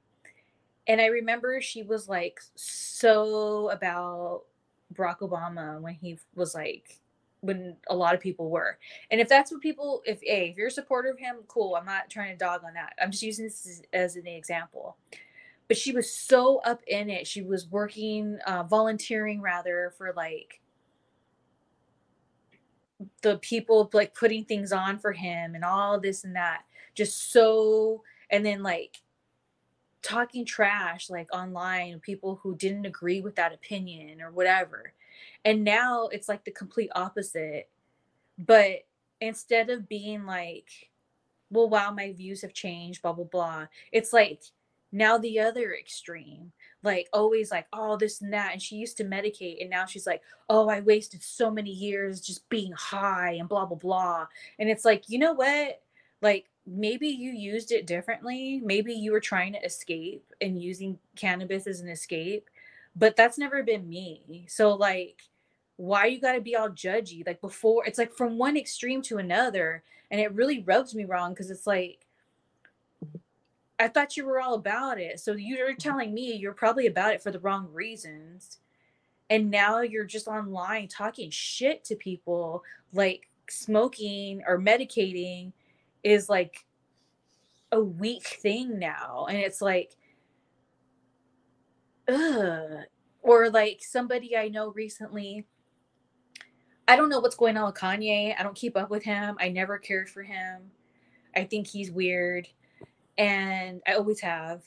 And I remember she was like so about Barack Obama when he was like when a lot of people were. And if that's what people if a if you're a supporter of him, cool. I'm not trying to dog on that. I'm just using this as, as an example. But she was so up in it. She was working uh volunteering rather for like the people like putting things on for him and all this and that just so and then like talking trash like online people who didn't agree with that opinion or whatever. And now it's like the complete opposite. But instead of being like well wow my views have changed blah blah blah it's like now the other extreme. Like always like oh this and that and she used to medicate and now she's like oh i wasted so many years just being high and blah blah blah. And it's like you know what? Like maybe you used it differently. Maybe you were trying to escape and using cannabis as an escape, but that's never been me. So, like, why you got to be all judgy? Like, before it's like from one extreme to another. And it really rubs me wrong because it's like, I thought you were all about it. So you're mm-hmm. telling me you're probably about it for the wrong reasons. And now you're just online talking shit to people like smoking or medicating is like a weak thing now and it's like ugh. or like somebody i know recently i don't know what's going on with kanye. I don't keep up with him. I never cared for him. I think he's weird and i always have.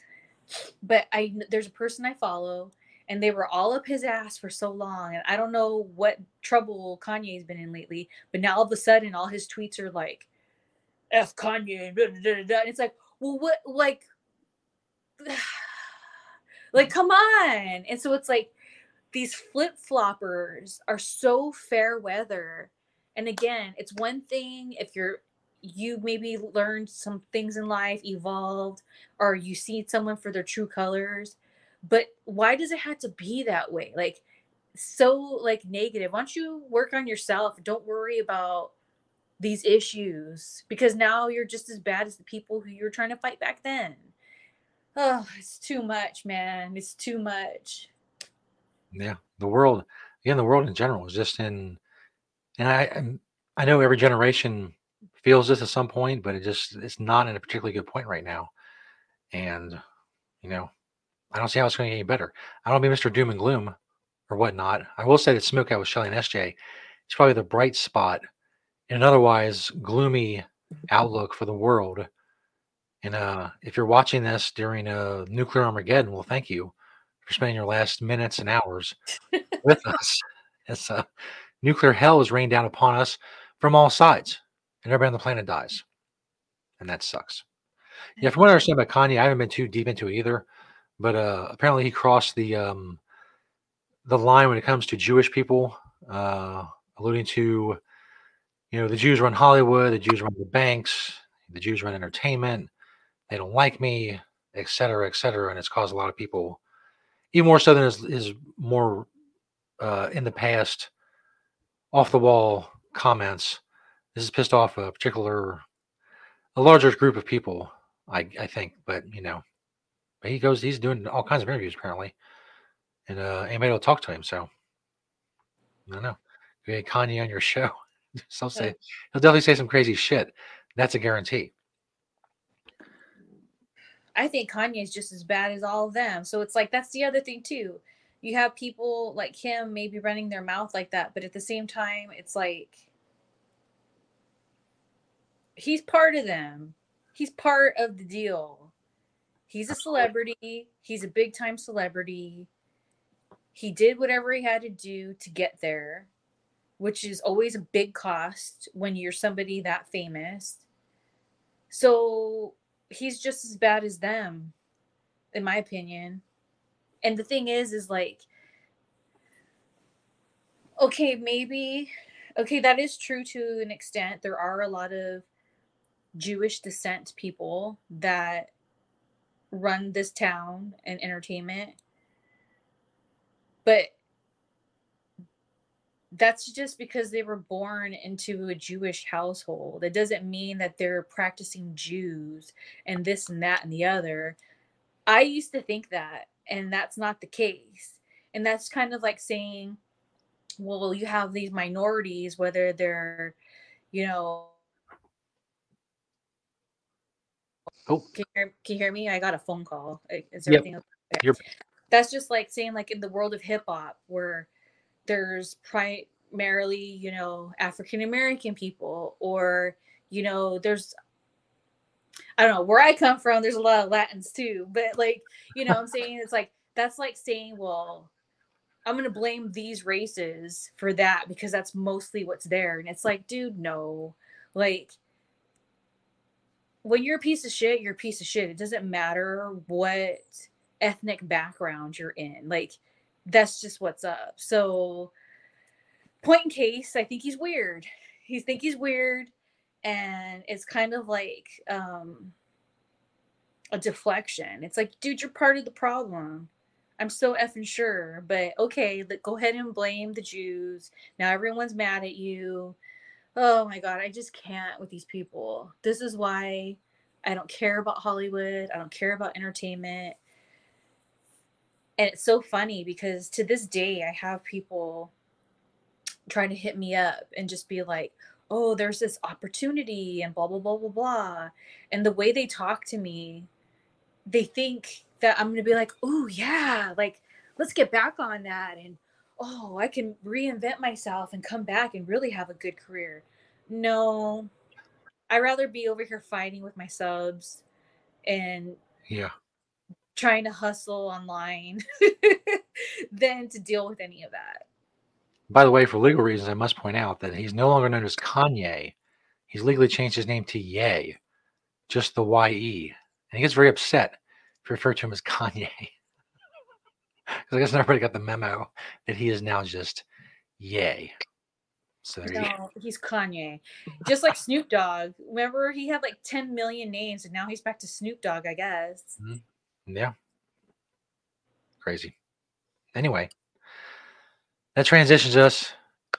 But i there's a person i follow and they were all up his ass for so long and i don't know what trouble kanye's been in lately but now all of a sudden all his tweets are like F Kanye and, blah, blah, blah, and it's like, well, what like like come on. And so it's like these flip floppers are so fair weather. And again, it's one thing if you're you maybe learned some things in life, evolved, or you see someone for their true colors. But why does it have to be that way? Like so like negative. Why don't you work on yourself? Don't worry about these issues because now you're just as bad as the people who you're trying to fight back then. Oh, it's too much, man. It's too much. Yeah, the world, again, the world in general is just in, and I, I know every generation feels this at some point, but it just it's not in a particularly good point right now, and you know, I don't see how it's going to get any better. I don't be Mr. Doom and Gloom or whatnot. I will say that Smoke Out with Shelly and SJ is probably the bright spot in an otherwise gloomy outlook for the world. And uh, if you're watching this during a nuclear Armageddon, well, thank you for spending your last minutes and hours with us. As uh, nuclear hell is rained down upon us from all sides, and everybody on the planet dies, and that sucks. Yeah, from what I understand about Kanye, I haven't been too deep into it either, but uh, apparently he crossed the um, the line when it comes to Jewish people, uh, alluding to you know, the Jews run Hollywood, the Jews run the banks, the Jews run entertainment. They don't like me, et cetera, et cetera. And it's caused a lot of people, even more so than is, is more uh, in the past, off the wall comments. This has pissed off a particular, a larger group of people, I, I think. But, you know, but he goes, he's doing all kinds of interviews apparently. And uh, anybody will talk to him. So I don't know. You get Kanye on your show. So say he'll definitely say some crazy shit. That's a guarantee. I think Kanye is just as bad as all of them. So it's like that's the other thing too. you have people like him maybe running their mouth like that, but at the same time, it's like he's part of them. He's part of the deal. He's a celebrity. He's a big time celebrity. He did whatever he had to do to get there, which is always a big cost when you're somebody that famous. So he's just as bad as them, in my opinion. And the thing is, is like, okay, maybe, okay, that is true to an extent. There are a lot of Jewish descent people that run this town and entertainment. But that's just because they were born into a Jewish household. It doesn't mean that they're practicing Jews and this and that and the other. I used to think that, and that's not the case. And that's kind of like saying, well, you have these minorities, whether they're, you know, Oh, can you hear, can you hear me? I got a phone call. Is Yep. everything okay? That's just like saying, like in the world of hip hop, where there's primarily, you know, African American people, or you know, there's I don't know where I come from. There's a lot of Latins too, but like you know, I'm saying it's like that's like saying, well, I'm gonna blame these races for that because that's mostly what's there, and it's like, dude, no, like when you're a piece of shit, you're a piece of shit. It doesn't matter what ethnic background you're in. Like that's just what's up. So point in case, I think he's weird. He think he's weird and it's kind of like um a deflection. It's like, dude, you're part of the problem. I'm so effing sure, but okay, let, go ahead and blame the Jews. Now everyone's mad at you. Oh my god, I just can't with these people. This is why I don't care about Hollywood. I don't care about entertainment. And it's so funny because to this day I have people trying to hit me up and just be like, "Oh, there's this opportunity and blah blah blah blah blah." And the way they talk to me, they think that I'm going to be like, "Oh, yeah, like let's get back on that and oh, I can reinvent myself and come back and really have a good career." No. I'd rather be over here fighting with my subs and yeah. Trying to hustle online than to deal with any of that. By the way, for legal reasons, I must point out that he's no longer known as Kanye. He's legally changed his name to Ye, just the Y-E. And he gets very upset if you refer to him as Kanye. Because I guess everybody got the memo that he is now just Ye. So there you go. No, he's Kanye. Just like Snoop Dogg. Remember, he had like 10 million names, and now he's back to Snoop Dogg, I guess. Mm-hmm. Yeah. Crazy. Anyway, that transitions us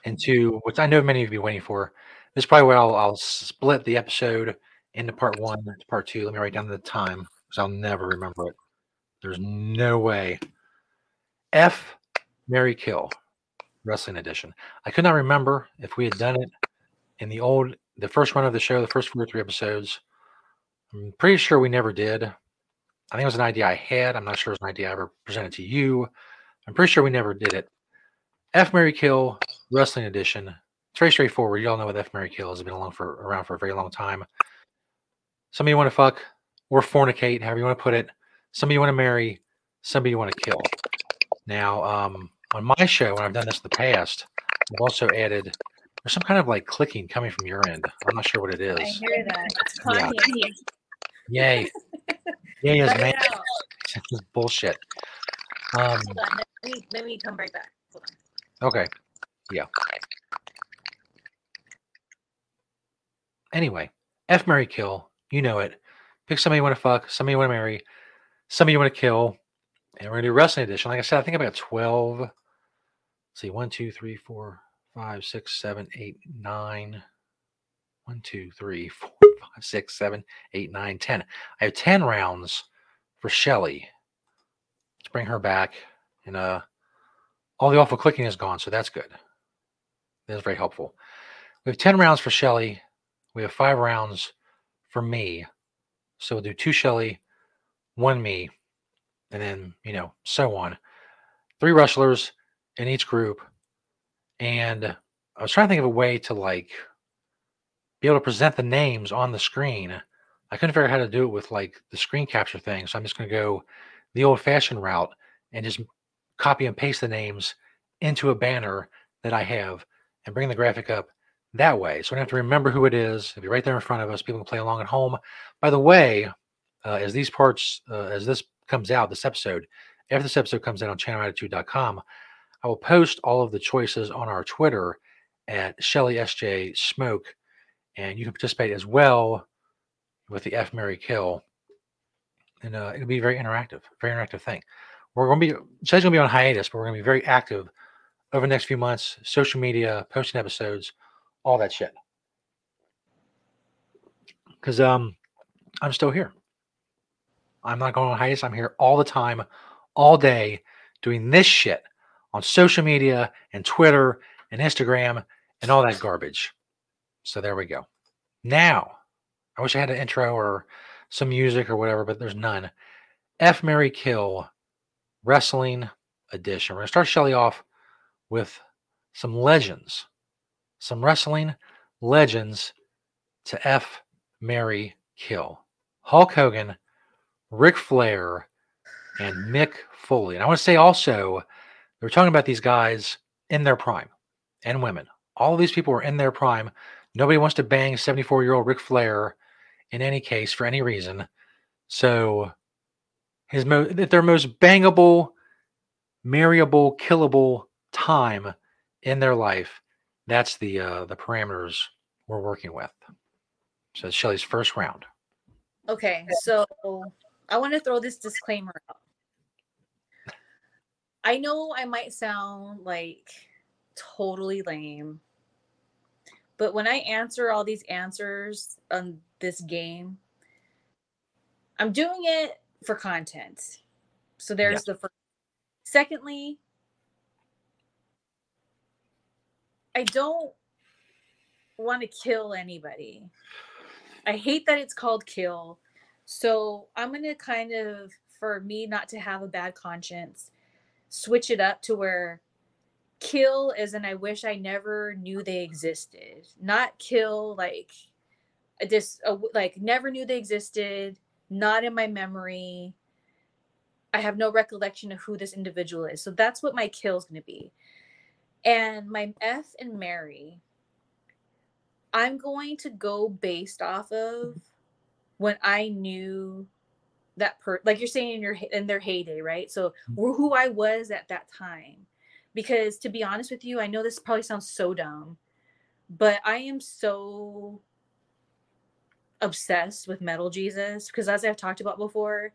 into what I know many of you waiting for. This is probably where I'll, I'll split the episode into part one to part two. Let me write down the time because I'll never remember it. There's no way. F Marry Kill Wrestling Edition. I could not remember if we had done it in the old, the first run of the show, the first four or three episodes. I'm pretty sure we never did. I think it was an idea I had. I'm not sure it was an idea I ever presented to you. I'm pretty sure we never did it. F Marry Kill Wrestling Edition. It's very straightforward. You all know what F Marry Kill has been along for around for a very long time. Somebody you want to fuck or fornicate, however you want to put it. Somebody you want to marry. Somebody you want to kill. Now, um, on my show, when I've done this in the past, I've also added there's some kind of like clicking coming from your end. I'm not sure what it is. I hear that. It's Yeah. Yay. Is Cut man. This is bullshit. Um, Hold on. Let me, let me come right back. Hold on. okay. Yeah. Anyway, F Marry Kill. You know it. Pick somebody you want to fuck, somebody you want to marry, somebody you want to kill. And we're gonna do wrestling edition. Like I said, I think I've got 12. Let's see, one, two, three, four, five, six, seven, eight, nine. One, two, three, four, five, six, seven, eight, nine, ten. I have 10 rounds for Shelly. Let's bring her back. And uh all the awful clicking is gone, so that's good. That's very helpful. We have 10 rounds for Shelly. We have five rounds for me. So we'll do two Shelly, one me, and then, you know, so on. three wrestlers in each group, and I was trying to think of a way to like be able to present the names on the screen. I couldn't figure out how to do it with like the screen capture thing, so I'm just going to go the old-fashioned route and just copy and paste the names into a banner that I have and bring the graphic up that way. So we don't have to remember who it is. It'll be right there in front of us. People can play along at home. By the way, uh, as these parts, uh, as this comes out, this episode, after this episode comes out on channelattitude.com, I will post all of the choices on our Twitter at Shelly SJ Smoke, and you can participate as well with the F Marry Kill, and uh, it'll be very interactive, very interactive thing. We're going to be Shelly's going to be on hiatus, but we're going to be very active over the next few months, social media, posting episodes, all that shit. Because um, I'm still here. I'm not going on hiatus. I'm here all the time, all day, doing this shit on social media and Twitter and Instagram and all that garbage. So there we go. Now, I wish I had an intro or some music or whatever, but there's none. F Marry Kill Wrestling Edition. We're going to start Shelly off with some legends, some wrestling legends to F Mary Kill. Hulk Hogan, Ric Flair, and Mick Foley. And I want to say also, we're talking about these guys in their prime and women. All of these people were in their prime. Nobody wants to bang 74 year old Ric Flair in any case for any reason. So his mo- their most bangable, marryable, killable time in their life. That's the uh, the parameters we're working with. So it's Shelly's first round. Okay, so I want to throw this disclaimer out. I know I might sound like totally lame, but when I answer all these answers on this game, I'm doing it for content. So there's the first. Secondly, I don't want to kill anybody. I hate that it's called kill. So I'm going to kind of, for me not to have a bad conscience, switch it up to where kill is and I wish I never knew they existed. Not kill like uh, like never knew they existed, not in my memory. I have no recollection of who this individual is. So that's what my kill is going to be. And my F and Mary, I'm going to go based off of when I knew that per like you're saying in your in their heyday, right? So mm-hmm. who I was at that time. Because to be honest with you, I know this probably sounds so dumb, but I am so obsessed with Metal Jesus because as I've talked about before,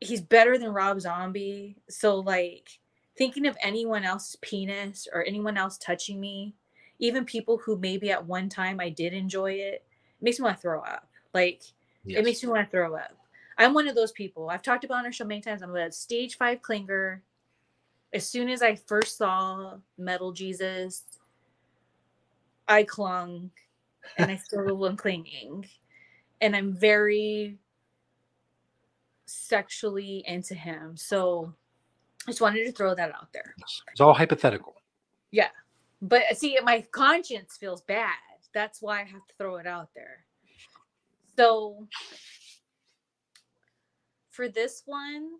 he's better than Rob Zombie. So like thinking of anyone else's penis or anyone else touching me, even people who maybe at one time I did enjoy it, it makes me want to throw up. Like yes. it makes me want to throw up. I'm one of those people. I've talked about on our show many times. I'm a stage five clinger. As soon as I first saw Metal Jesus, I clung and I still am clinging. And I'm very sexually into him. So I just wanted to throw that out there. It's all hypothetical. Yeah. But uh, see, my conscience feels bad. That's why I have to throw it out there. So for this one,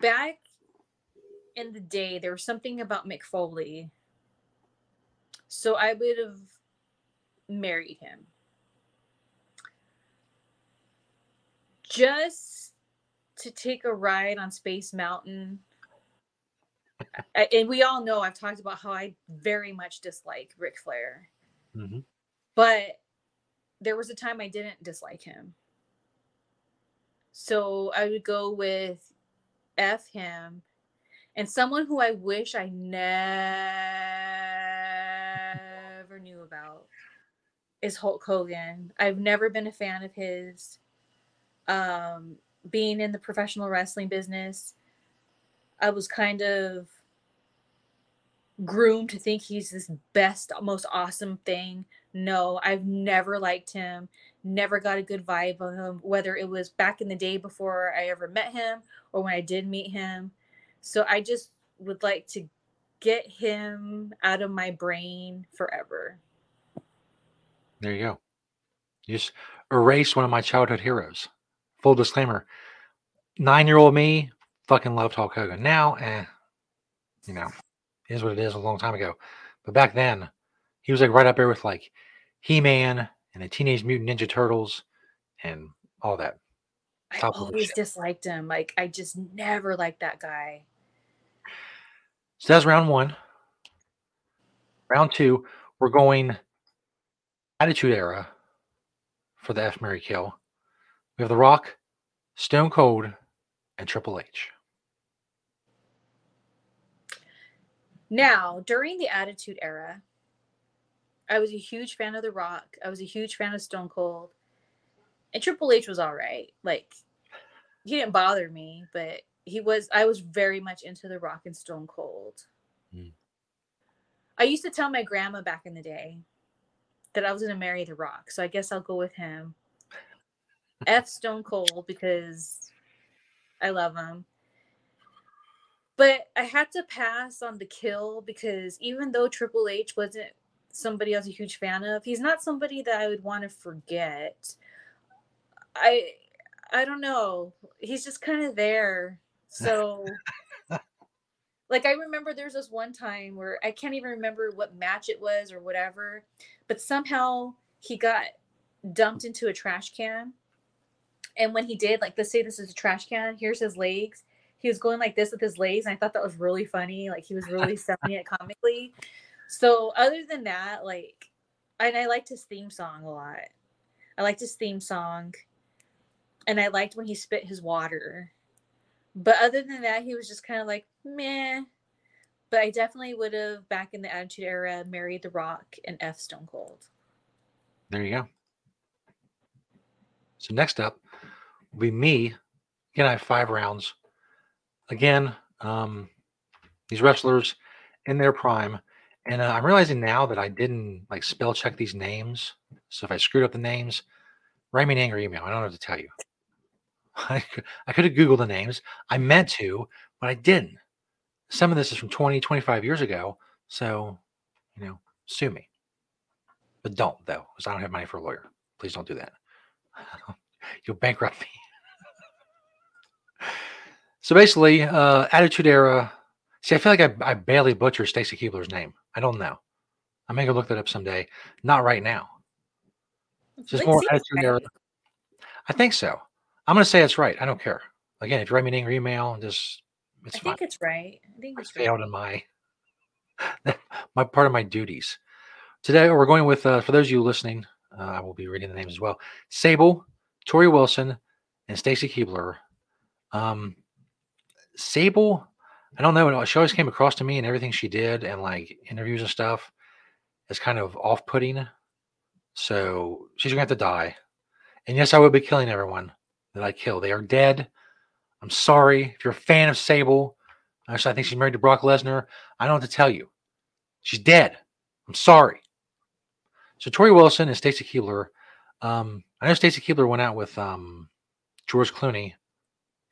back in the day, there was something about Mick Foley. So I would have married him. Just to take a ride on Space Mountain. and we all know I've talked about how I very much dislike Ric Flair. Mm-hmm. But there was a time I didn't dislike him. So I would go with F him and someone who I wish I never knew about is Hulk Hogan. I've never been a fan of his. Um, being in the professional wrestling business, I was kind of groomed to think he's this best, most awesome thing no, I've never liked him, never got a good vibe of him, whether it was back in the day before I ever met him or when I did meet him. So I just would like to get him out of my brain forever. There you go. You just erase one of my childhood heroes. Full disclaimer: nine-year-old me fucking loved Hulk Hogan. Now, eh, you know, is what it is. A long time ago, but back then, he was like right up there with like He-Man and the Teenage Mutant Ninja Turtles and all that. I Top always disliked him. Like I just never liked that guy. So that's round one. Round two, we're going Attitude Era for the F Marry Kill. We have The Rock, Stone Cold, and Triple H. Now, during the Attitude Era, I was a huge fan of The Rock. I was a huge fan of Stone Cold. And Triple H was all right. Like, he didn't bother me, but he was, I was very much into The Rock and Stone Cold. Hmm. I used to tell my grandma back in the day that I was going to marry The Rock. So I guess I'll go with him. F Stone Cold because I love him. But I had to pass on the kill because even though Triple H wasn't somebody I was a huge fan of, he's not somebody that I would want to forget. I I don't know. He's just kind of there. So like I remember there's this one time where I can't even remember what match it was or whatever, but somehow he got dumped into a trash can. And when he did, like let's say this is a trash can, here's his legs. He was going like this with his legs, and I thought that was really funny. Like he was really selling it comically. So other than that, like and I liked his theme song a lot. I liked his theme song. And I liked when he spit his water. But other than that, he was just kind of like, meh. But I definitely would have, back in the Attitude Era, married The Rock and F Stone Cold. There you go. So next up will be me. Again, I have five rounds. Again, um, these wrestlers in their prime. And uh, I'm realizing now that I didn't like spell check these names. So if I screwed up the names, write me an angry email. I don't know what to tell you. I could, I could have Googled the names. I meant to, but I didn't. Some of this is from 20, 25 years ago. So, you know, sue me. But don't, though, because I don't have money for a lawyer. Please don't do that. You'll bankrupt me. so basically, uh, Attitude Era. See, I feel like I, I barely butchered Stacy Keibler's name. I don't know. I may go look that up someday. Not right now. Just more Attitude Era. I think so. I'm going to say it's right. I don't care. Again, if you write me an angry email, just it's I fine. think it's right. I think I it's right. failed in my my part of my duties. Today we're going with uh, for those of you listening, uh, I will be reading the names as well. Sable, Torrie Wilson, and Stacy Keibler. Um, Sable, I don't know. She always came across to me and everything she did and like interviews and stuff is kind of off-putting. So she's gonna have to die. And yes, I will be killing everyone that I kill. They are dead. I'm sorry if you're a fan of Sable. Actually, I think she's married to Brock Lesnar. I don't what to tell you. She's dead. I'm sorry. So Torrie Wilson and Stacy Keibler. Um, I know Stacy Keibler went out with um, George Clooney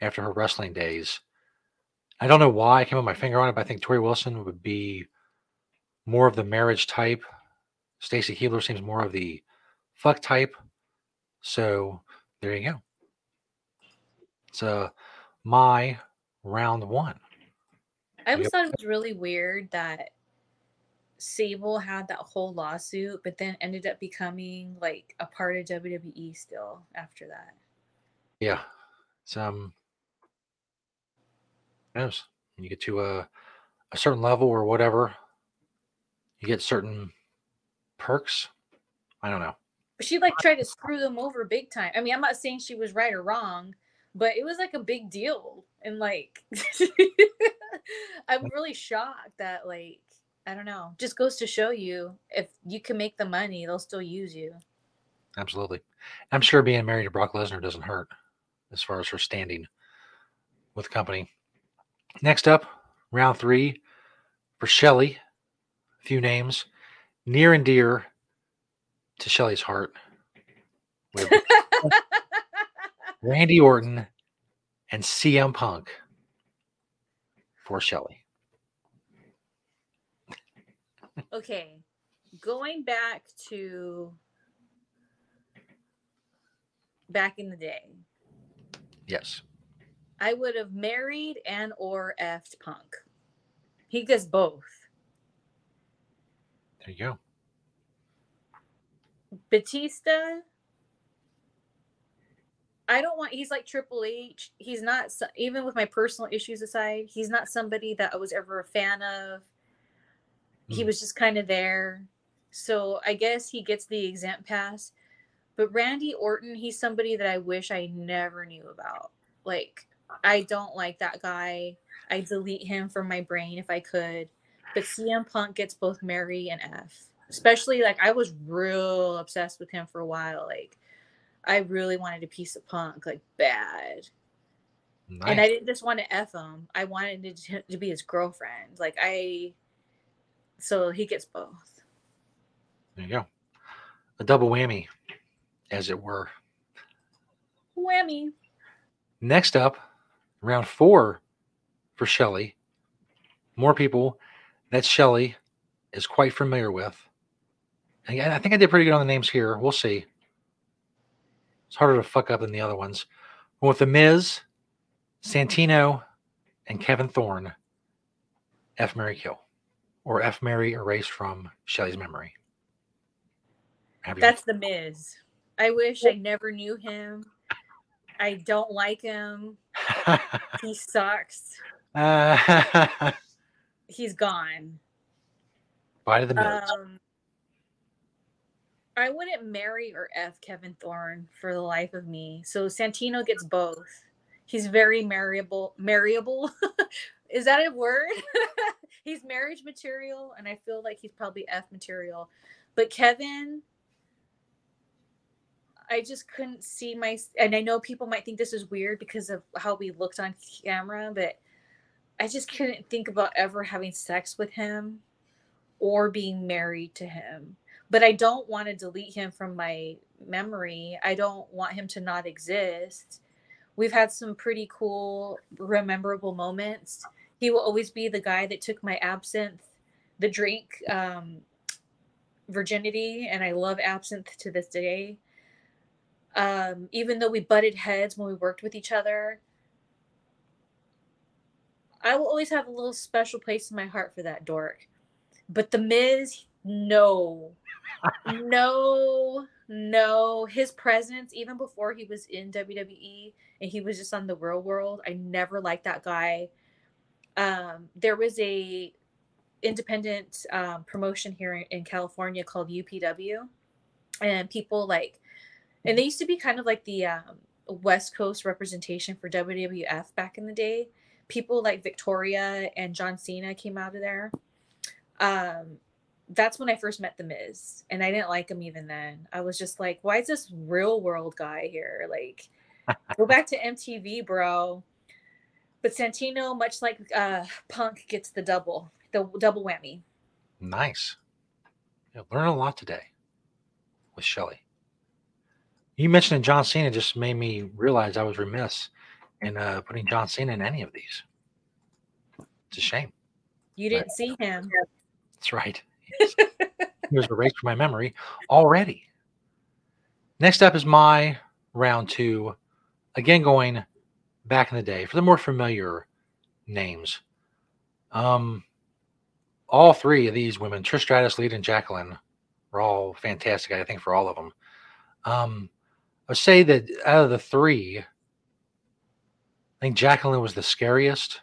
after her wrestling days. I don't know why I came with my finger on it, but I think Torrie Wilson would be more of the marriage type. Stacy Keibler seems more of the fuck type. So there you go. So my round one. I always Yep. thought it was really weird that Sable had that whole lawsuit, but then ended up becoming like a part of WWE still after that. Yeah. It's um knows. When you get to a a certain level or whatever, you get certain perks. I don't know. But she like tried to screw them over big time. I mean, I'm not saying she was right or wrong, but it was like a big deal. And like I'm really shocked that like I don't know, just goes to show you if you can make the money, they'll still use you. Absolutely. I'm sure being married to Brock Lesnar doesn't hurt as far as her standing with the company. Next up, round three for Shelly. A few names. Near and dear, to Shelly's heart Randy Orton and CM Punk for Shelly. okay, going back to back in the day, Yes. I would have married and or effed Punk. He does both. There you go. Batista. I don't want. He's like Triple H. He's not even with my personal issues aside. He's not somebody that I was ever a fan of. He Mm. was just kind of there. So I guess he gets the exempt pass. But Randy Orton, he's somebody that I wish I never knew about. Like, I don't like that guy. I delete him from my brain if I could. But CM Punk gets both Marry and F. Especially like I was real obsessed with him for a while. Like I really wanted a piece of Punk, like bad. Nice. And I didn't just want to F him. I wanted it to, to be his girlfriend. Like I so he gets both. there you go. A double whammy, as it were. Whammy. Next up, round four for Shelly. More people that Shelly is quite familiar with. And I think I did pretty good on the names here. We'll see. It's harder to fuck up than the other ones. With The Miz, Santino, and Kevin Thorn, F. Marry Kill. Or F. Marry erased from Shelly's memory. Have you- That's the Miz. I wish I never knew him. I don't like him. He sucks. uh, He's gone. Bye to the Miz. Um, I wouldn't marry or F Kevin Thorn for the life of me. So Santino gets both. He's very marryable. Marryable? Is that a word? he's marriage material, and I feel like he's probably F material. But Kevin, I just couldn't see my. And I know people might think this is weird because of how we looked on camera, but I just couldn't think about ever having sex with him or being married to him. But I don't want to delete him from my memory. I don't want him to not exist. We've had some pretty cool, rememberable moments. He will always be the guy that took my absinthe, the drink, um, virginity, and I love absinthe to this day. Um, even though we butted heads when we worked with each other, I will always have a little special place in my heart for that dork. But the Miz, no, no, no. His presence, even before he was in WWE and he was just on the real world, I never liked that guy. Um, there was a independent um, promotion here in, in California called UPW, and people like, and they used to be kind of like the um, West Coast representation for WWF back in the day. People like Victoria and John Cena came out of there. Um, that's when I first met The Miz, and I didn't like him even then. I was just like, why is this real world guy here? Like, go back to MTV, bro. But Santino, much like uh, Punk, gets the double, the double whammy. Nice. Yeah, learn a lot today with Shelly. You mentioning John Cena just made me realize I was remiss in uh, putting John Cena in any of these. It's a shame. You didn't see him. That's right. he was erased from my memory already. Next up is my round two. Again, going back in the day for the more familiar names. Um, all three of these women, Trish Stratus, Lita, and Jacqueline, were all fantastic. I think for all of them. Um, I would say that out of the three, I think Jacqueline was the scariest.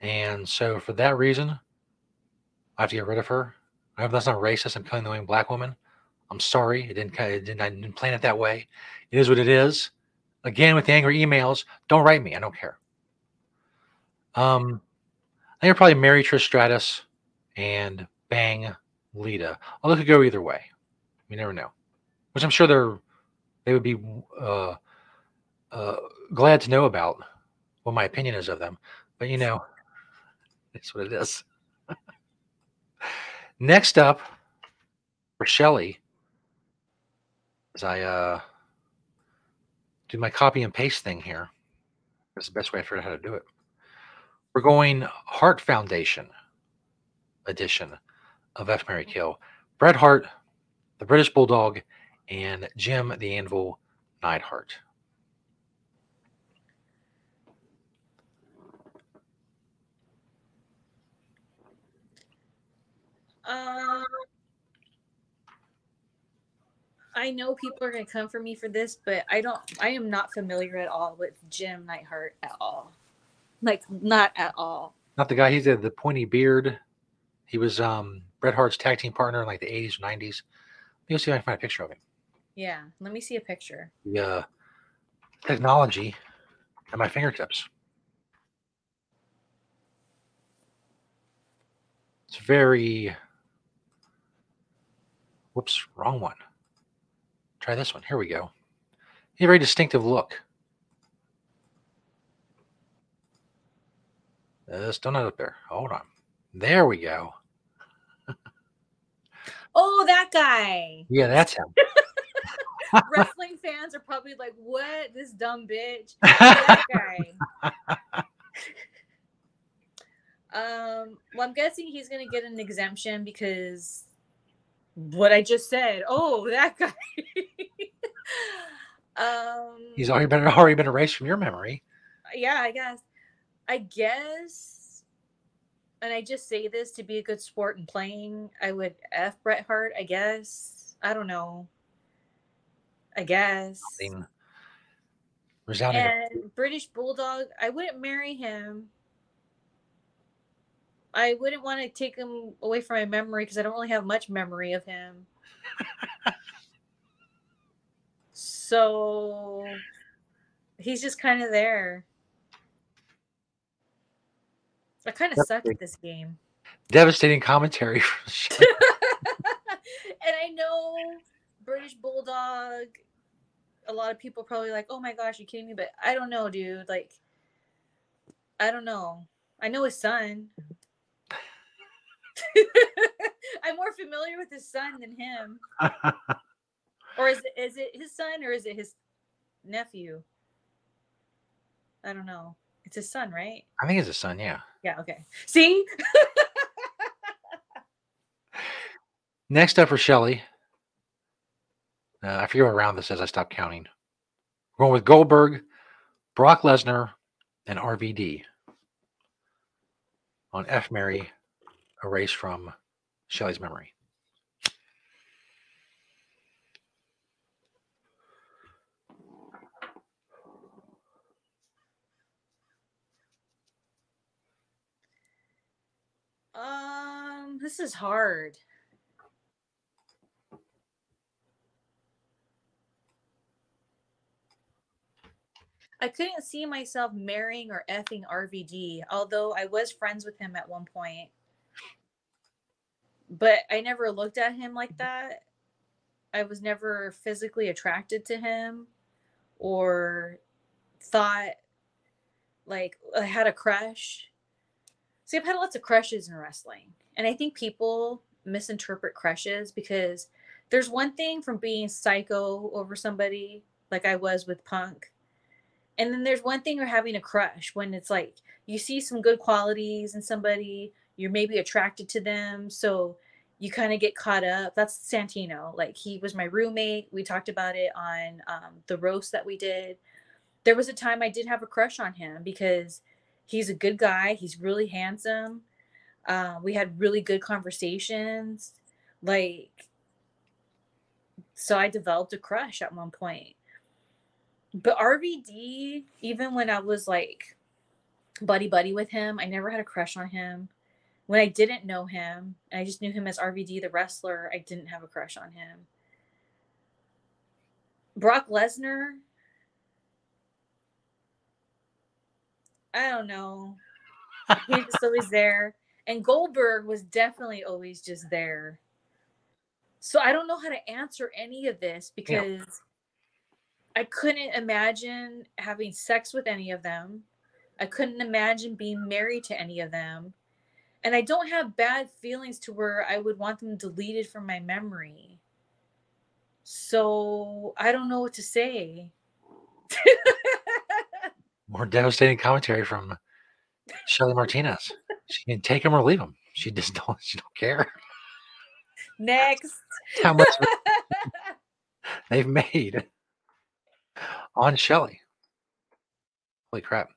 And so for that reason, I have to get rid of her. I hope that's not racist. I'm killing the only black woman. I'm sorry. It didn't, it didn't, I didn't plan it that way. It is what it is. Again, with the angry emails, don't write me. I don't care. Um, I think I'll probably marry Trish Stratus and bang Lita. Although it could go either way. You never know. Which I'm sure they're they would be uh, uh, glad to know about what my opinion is of them. But you know, it's what it is. Next up, for Shelly, as I uh, do my copy and paste thing here, that's the best way I figured out how to do it. We're going Heart Foundation edition of F Marry Kill. Bret Hart, the British Bulldog, and Jim the Anvil Neidhart. Um, I know people are going to come for me for this, but I don't. I am not familiar at all with Jim Neidhart at all. Like not at all. Not the guy. He's did the pointy beard. He was um Bret Hart's tag team partner in like the 80s or 90s. Let me see if I can find a picture of him. Yeah, let me see a picture. The uh, technology at my fingertips. It's very. Whoops, wrong one. Try this one. Here we go. A very distinctive look. Uh, still not up there. Hold on. There we go. Oh, that guy. Yeah, that's him. Wrestling fans are probably like, "What? This dumb bitch." that guy. um, well, I'm guessing he's gonna get an exemption because what I just said. Oh, that guy. um, He's already been already been erased from your memory. yeah, I guess. I guess, and I just say this to be a good sport and playing. I would f Bret Hart. I guess. I don't know. I guess. Resounding. And British Bulldog, I wouldn't marry him. I wouldn't want to take him away from my memory because I don't really have much memory of him. so he's just kind of there. I kind of suck at this game. Devastating commentary. and I know British Bulldog. A lot of people probably like, "Oh my gosh, you kidding me?" But I don't know, dude. Like, I don't know. I know his son. I'm more familiar with his son than him. Or is it is it his son or is it his nephew? I don't know. It's his son, right? I think it's his son. Yeah. Yeah. Okay. See. Next up for Shelly. Uh, I forget what round this is. I stopped counting. We're going with Goldberg, Brock Lesnar, and RVD on F. Marry, erased from Shelly's memory. Um, this is hard. I couldn't see myself marrying or effing RVD, although I was friends with him at one point. But I never looked at him like mm-hmm. that. I was never physically attracted to him or thought like I had a crush. See, I've had lots of crushes in wrestling. And I think people misinterpret crushes because there's one thing from being psycho over somebody, like I was with Punk. And then there's one thing you're having a crush when it's like you see some good qualities in somebody, you're maybe attracted to them. So you kind of get caught up. That's Santino. Like he was my roommate. We talked about it on um, the roast that we did. There was a time I did have a crush on him because he's a good guy. He's really handsome. Uh, we had really good conversations. Like, so I developed a crush at one point. But RVD, even when I was like buddy buddy with him, I never had a crush on him. When I didn't know him, and I just knew him as RVD the wrestler, I didn't have a crush on him. Brock Lesnar, I don't know. He's just always there. And Goldberg was definitely always just there. So I don't know how to answer any of this because I couldn't imagine having sex with any of them. I couldn't imagine being married to any of them. and I don't have bad feelings to where I would want them deleted from my memory. So I don't know what to say. More devastating commentary from Shelly Martinez. She can take them or leave them. She just don't. She don't care Next. how much they've made on Shelly. Holy crap!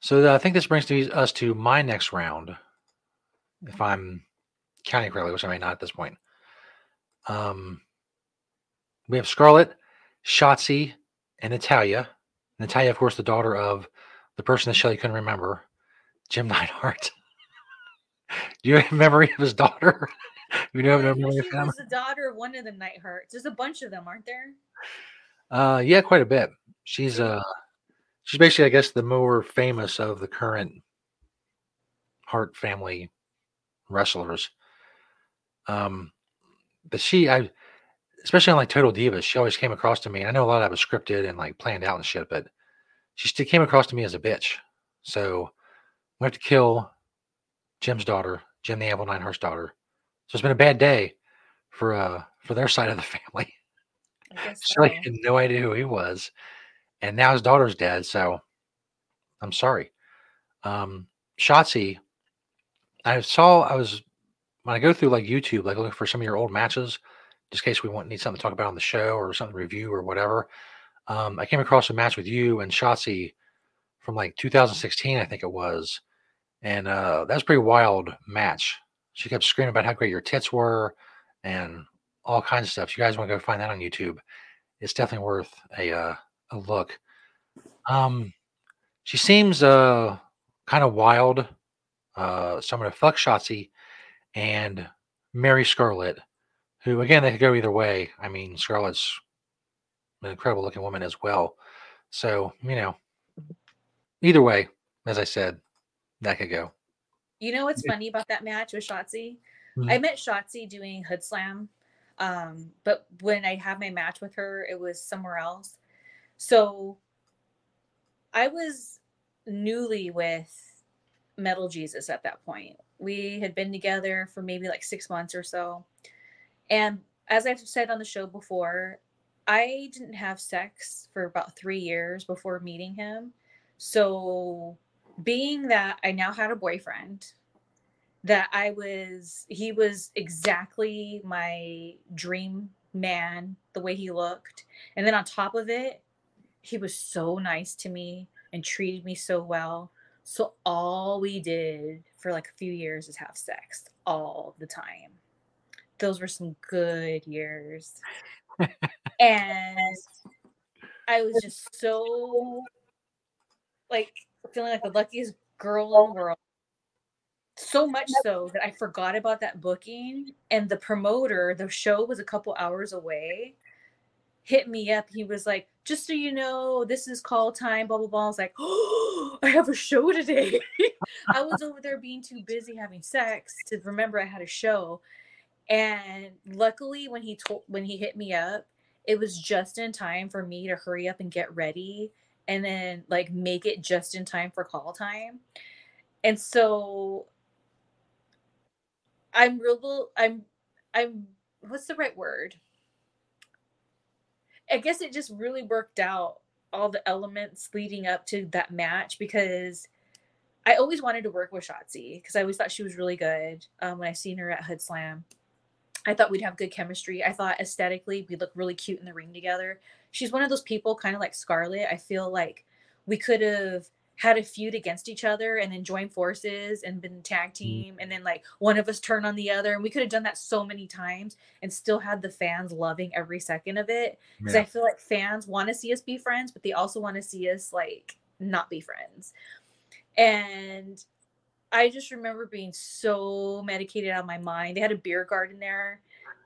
So I think this brings to us to my next round, if I'm counting correctly, which I may not at this point. Um, we have Scarlett, Shotzi, and Natalya. Natalya, of course, the daughter of the person that Shelly couldn't remember, Jim Neidhart. Do you have a memory of his daughter? you know, I no knew memory of she him? was the daughter of one of the Neidharts. There's a bunch of them, aren't there? Uh, yeah, quite a bit. She's uh, she's basically, I guess, the more famous of the current Hart family wrestlers. Um, but she, I, especially on like Total Divas, she always came across to me. And I know a lot of that was scripted and like planned out and shit, but she still came across to me as a bitch. So we have to kill Jim's daughter, Jim the Anvil Neidhart's daughter. So it's been a bad day for uh for their side of the family. I Shelly had no idea who he was, and now his daughter's dead. So I'm sorry. Um, Shotzi, I saw. I was when I go through like YouTube, like looking for some of your old matches, just in case we want need something to talk about on the show or something to review or whatever. Um, I came across a match with you and Shotzi from like 2016, I think it was, and uh, that was pretty wild match. She kept screaming about how great your tits were and all kinds of stuff. If you guys want to go find that on YouTube, it's definitely worth a uh, a look. Um, she seems uh kind of wild. Uh, so I'm gonna fuck Shotzi and Marry Scarlett, who again they could go either way. I mean, Scarlett's an incredible looking woman as well. So you know, either way, as I said, that could go. You know what's funny about that match with Shotzi? Mhm. I met Shotzi doing Hoodslam, um, but when I had my match with her, it was somewhere else. So I was newly with Metal Jesus at that point. We had been together for maybe like six months or so. And as I've said on the show before, I didn't have sex for about three years before meeting him. So, being that I now had a boyfriend, that I was, he was exactly my dream man, the way he looked. And then on top of it, he was so nice to me and treated me so well. So, all we did for like a few years is have sex all the time. Those were some good years. and I was just so like feeling like the luckiest girl in the world. So much so that I forgot about that booking and the promoter, the show was a couple hours away, hit me up. He was like, just so you know, this is call time, blah blah blah. I was like, oh, I have a show today. I was over there being too busy having sex to remember I had a show. And luckily when he told when he hit me up, it was just in time for me to hurry up and get ready and then like make it just in time for call time. And so I'm real I'm I'm what's the right word? I guess it just really worked out all the elements leading up to that match because I always wanted to work with Shotzi because I always thought she was really good um, when I seen her at Hoodslam. I thought we'd have good chemistry. I thought aesthetically we'd look really cute in the ring together. She's one of those people, kind of like Scarlett. I feel like we could have had a feud against each other and then joined forces and been tag mm-hmm. team and then like one of us turn on the other and we could have done that so many times and still had the fans loving every second of it because Yeah. I feel like fans want to see us be friends, but they also want to see us like not be friends. And I just remember being so medicated out of my mind. They had a beer garden there.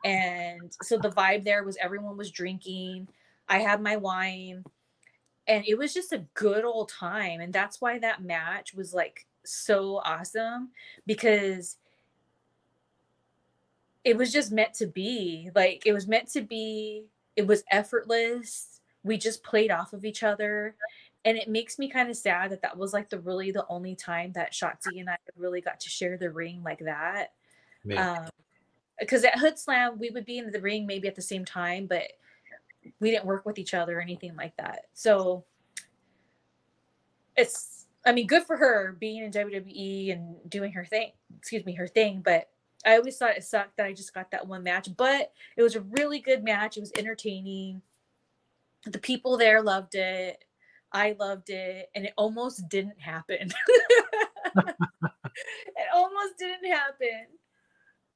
And so the vibe there was everyone was drinking. I had my wine. And it was just a good old time. And that's why that match was like so awesome because it was just meant to be. Like it was meant to be. It was effortless. We just played off of each other. and it makes me kind of sad that that was like the really the only time that Shotzi and I really got to share the ring like that. Yeah. Um, because at Hoodslam we would be in the ring maybe at the same time, but we didn't work with each other or anything like that. So it's I mean good for her being in WWE and doing her thing. Excuse me, her thing, but I always thought it sucked that I just got that one match, but it was a really good match. It was entertaining. The people there loved it. I loved it, and it almost didn't happen. it almost didn't happen.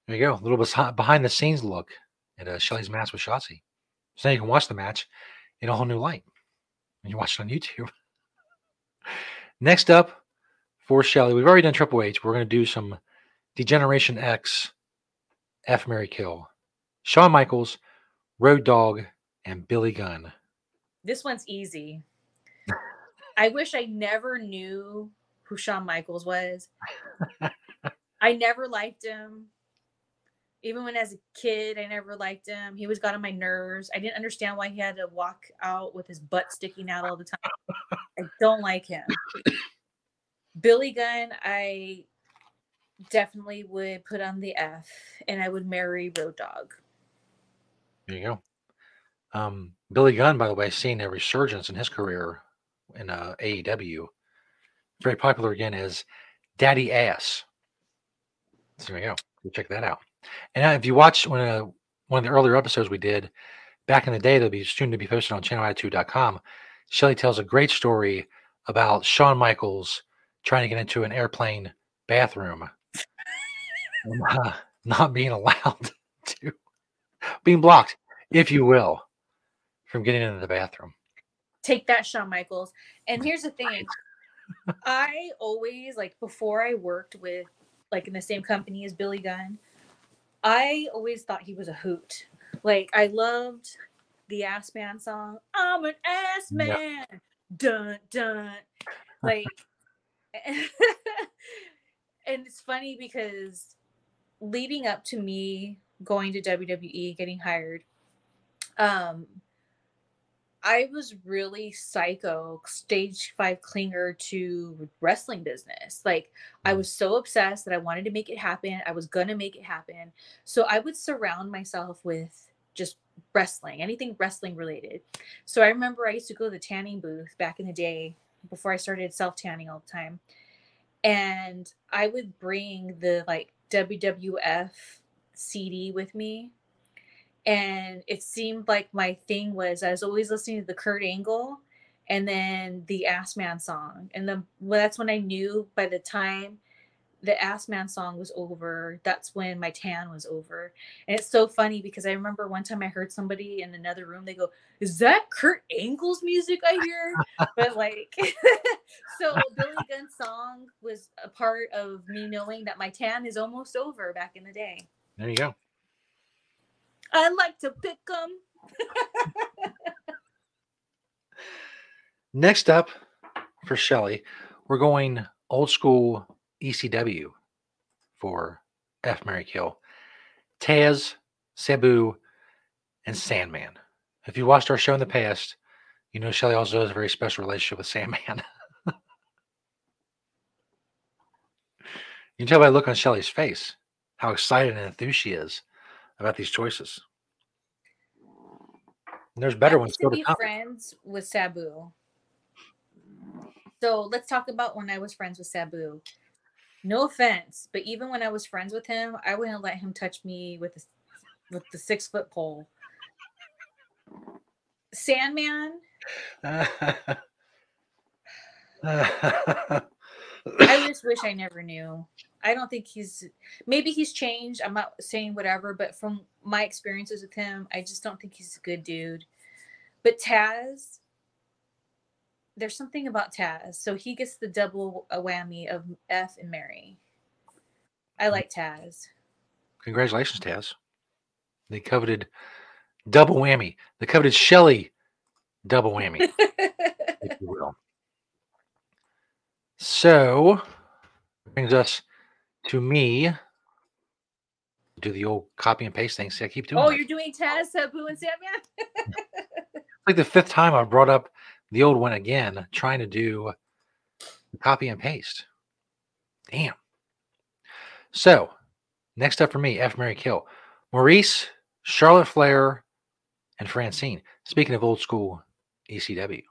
There you go. A little behind the scenes look at uh, Shelly's match with Shotzi. So now you can watch the match in a whole new light. And you watch it on YouTube. Next up for Shelly, we've already done Triple H. We're going to do some Degeneration X, F Marry Kill, Shawn Michaels, Road Dog, and Billy Gunn. This one's easy. I wish I never knew who Shawn Michaels was. I never liked him. Even when as a kid, I never liked him. He was got on my nerves. I didn't understand why he had to walk out with his butt sticking out all the time. I don't like him. Billy Gunn, I definitely would put on the F and I would marry Road Dog. There you go. Um, Billy Gunn, by the way, seeing a resurgence in his career in uh, AEW. Very popular again as Daddy Ass. So there you. Go check that out. And uh, if you watch one of one of the earlier episodes we did back in the day, that'll be soon to be posted on channelattitude.com. Shelly tells a great story about Shawn Michaels trying to get into an airplane bathroom and, uh, not being allowed to, being blocked, if you will, from getting into the bathroom. Take that, Shawn Michaels. And here's the thing I always, like, before I worked with, like, in the same company as Billy Gunn, I always thought he was a hoot. Like, I loved the Ass Man song. I'm an ass man. Yep. Dun, dun. Like, and it's funny because leading up to me going to WWE, getting hired, um, I was really psycho, stage five clinger to wrestling business. Like I mm. was so obsessed that I wanted to make it happen. I was gonna make it happen. So I would surround myself with just wrestling, anything wrestling related. So I remember I used to go to the tanning booth back in the day before I started self tanning all the time. And I would bring the like WWF CD with me. And it seemed like my thing was I was always listening to the Kurt Angle and then the Ass Man song. And then well, that's when I knew by the time the Ass Man song was over, that's when my tan was over. And it's so funny because I remember one time I heard somebody in another room, they go, Is that Kurt Angle's music I hear? but like, so Billy Gunn's song was a part of me knowing that my tan is almost over back in the day. There you go. I like to pick them. Next up for Shelly, we're going old school ECW for F Marry Kill. Taz, Sabu, and Sandman. If you watched our show in the past, you know Shelly also has a very special relationship with Sandman. you can tell by the look on Shelly's face how excited and enthused she is about these choices. And there's better ones to be friends with Sabu. So let's talk about when I was friends with Sabu. No offense, but even when I was friends with him, I wouldn't let him touch me with the, with the six foot pole. Sandman. Ah. I just wish I never knew. I don't think he's maybe he's changed. I'm not saying whatever, but from my experiences with him, I just don't think he's a good dude. But Taz, there's something about Taz. So he gets the double whammy of F and Marry. I mm. like Taz. Congratulations, Taz. They coveted double whammy. They coveted Shelly double whammy, if you will. So brings us to me. Do the old copy and paste thing. See, I keep doing. Oh, that. you're doing Taz, Sabu, and Sandman. like the fifth time I brought up the old one again, trying to do copy and paste. Damn. So, next up for me, F Marry Kill. Maryse, Charlotte Flair, and Francine. Speaking of old school ECW.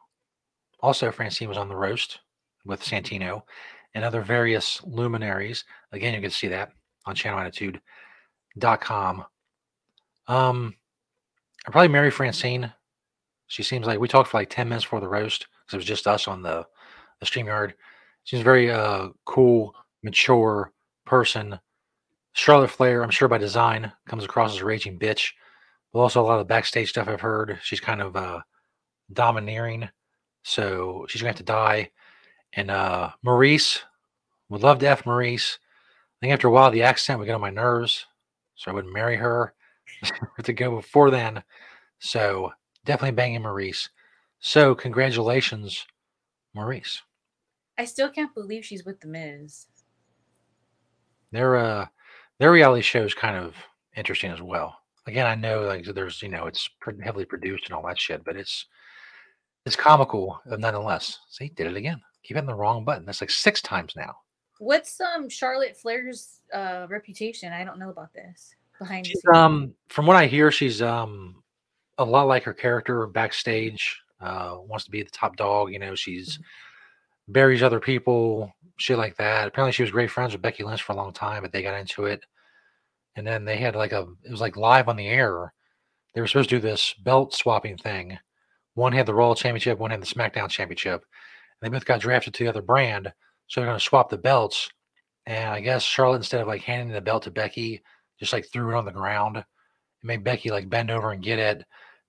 Also, Francine was on the roast with Santino and other various luminaries. Again, you can see that on channelattitude.com. Um, I probably marry Francine. She seems like we talked for like 10 minutes before the roast because it was just us on the, the StreamYard. She's a very uh, cool, mature person. Charlotte Flair, I'm sure by design, comes across as a raging bitch. But also a lot of the backstage stuff I've heard. She's kind of uh, domineering. So she's gonna have to die. And uh Maryse would love to F Maryse. I think after a while the accent would get on my nerves. So I wouldn't marry her to go before then. So definitely banging Maryse. So congratulations, Maryse. I still can't believe she's with the Miz. Their uh their reality show is kind of interesting as well. Again, I know like there's you know it's pretty heavily produced and all that shit, but it's it's comical nonetheless. See, did it again. Keep hitting the wrong button. That's like six times now. What's um Charlotte Flair's uh reputation? I don't know about this behind the She's, scenes. um, from what I hear, she's um a lot like her character backstage. Uh, wants to be the top dog. You know, she's buries other people, shit like that. Apparently, she was great friends with Becky Lynch for a long time, but they got into it, and then they had like a it was like live on the air. They were supposed to do this belt swapping thing. One had the Raw Championship, one had the SmackDown Championship. They both got drafted to the other brand, so they're going to swap the belts. And I guess Charlotte, instead of like handing the belt to Becky, just like threw it on the ground. It made Becky like bend over and get it.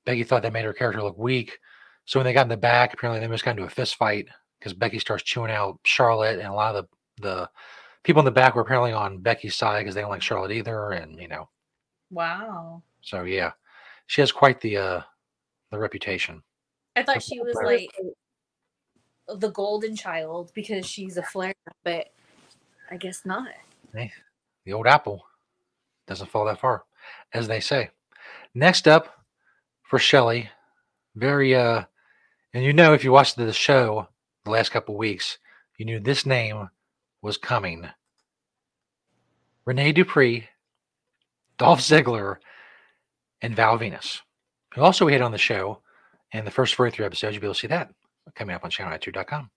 Becky thought that made her character look weak. So when they got in the back, apparently they just got into a fist fight because Becky starts chewing out Charlotte, and a lot of the the people in the back were apparently on Becky's side because they don't like Charlotte either, and you know, wow. so yeah, she has quite the uh the reputation. I thought she was like the golden child because she's a Flair, but I guess not. The old apple doesn't fall that far, as they say. Next up for Shelly, very uh and you know if you watched the show the last couple weeks, you knew this name was coming. Renee Dupree, Dolph Ziggler, and Val Venis. Who also we had on the show in the first 43 episodes. You'll be able to see that coming up on channel.com.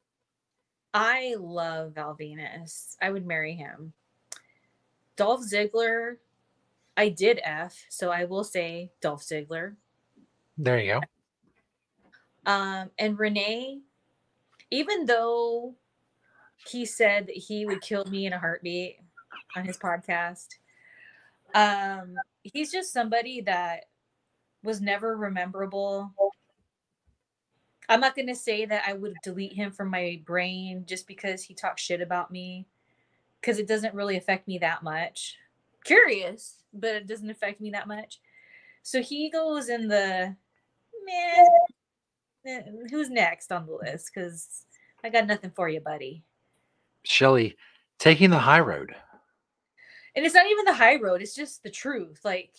I love Val Venis. I would marry him. Dolph Ziggler, I did F, so I will say Dolph Ziggler. There you go. Um, and Renee, even though he said that he would kill me in a heartbeat on his podcast, um, he's just somebody that was never rememberable. I'm not going to say that I would delete him from my brain just because he talks shit about me, because it doesn't really affect me that much. Curious, but it doesn't affect me that much. So he goes in the man. Eh, who's next on the list? Because I got nothing for you, buddy. Shelly taking the high road. And it's not even the high road; it's just the truth. Like,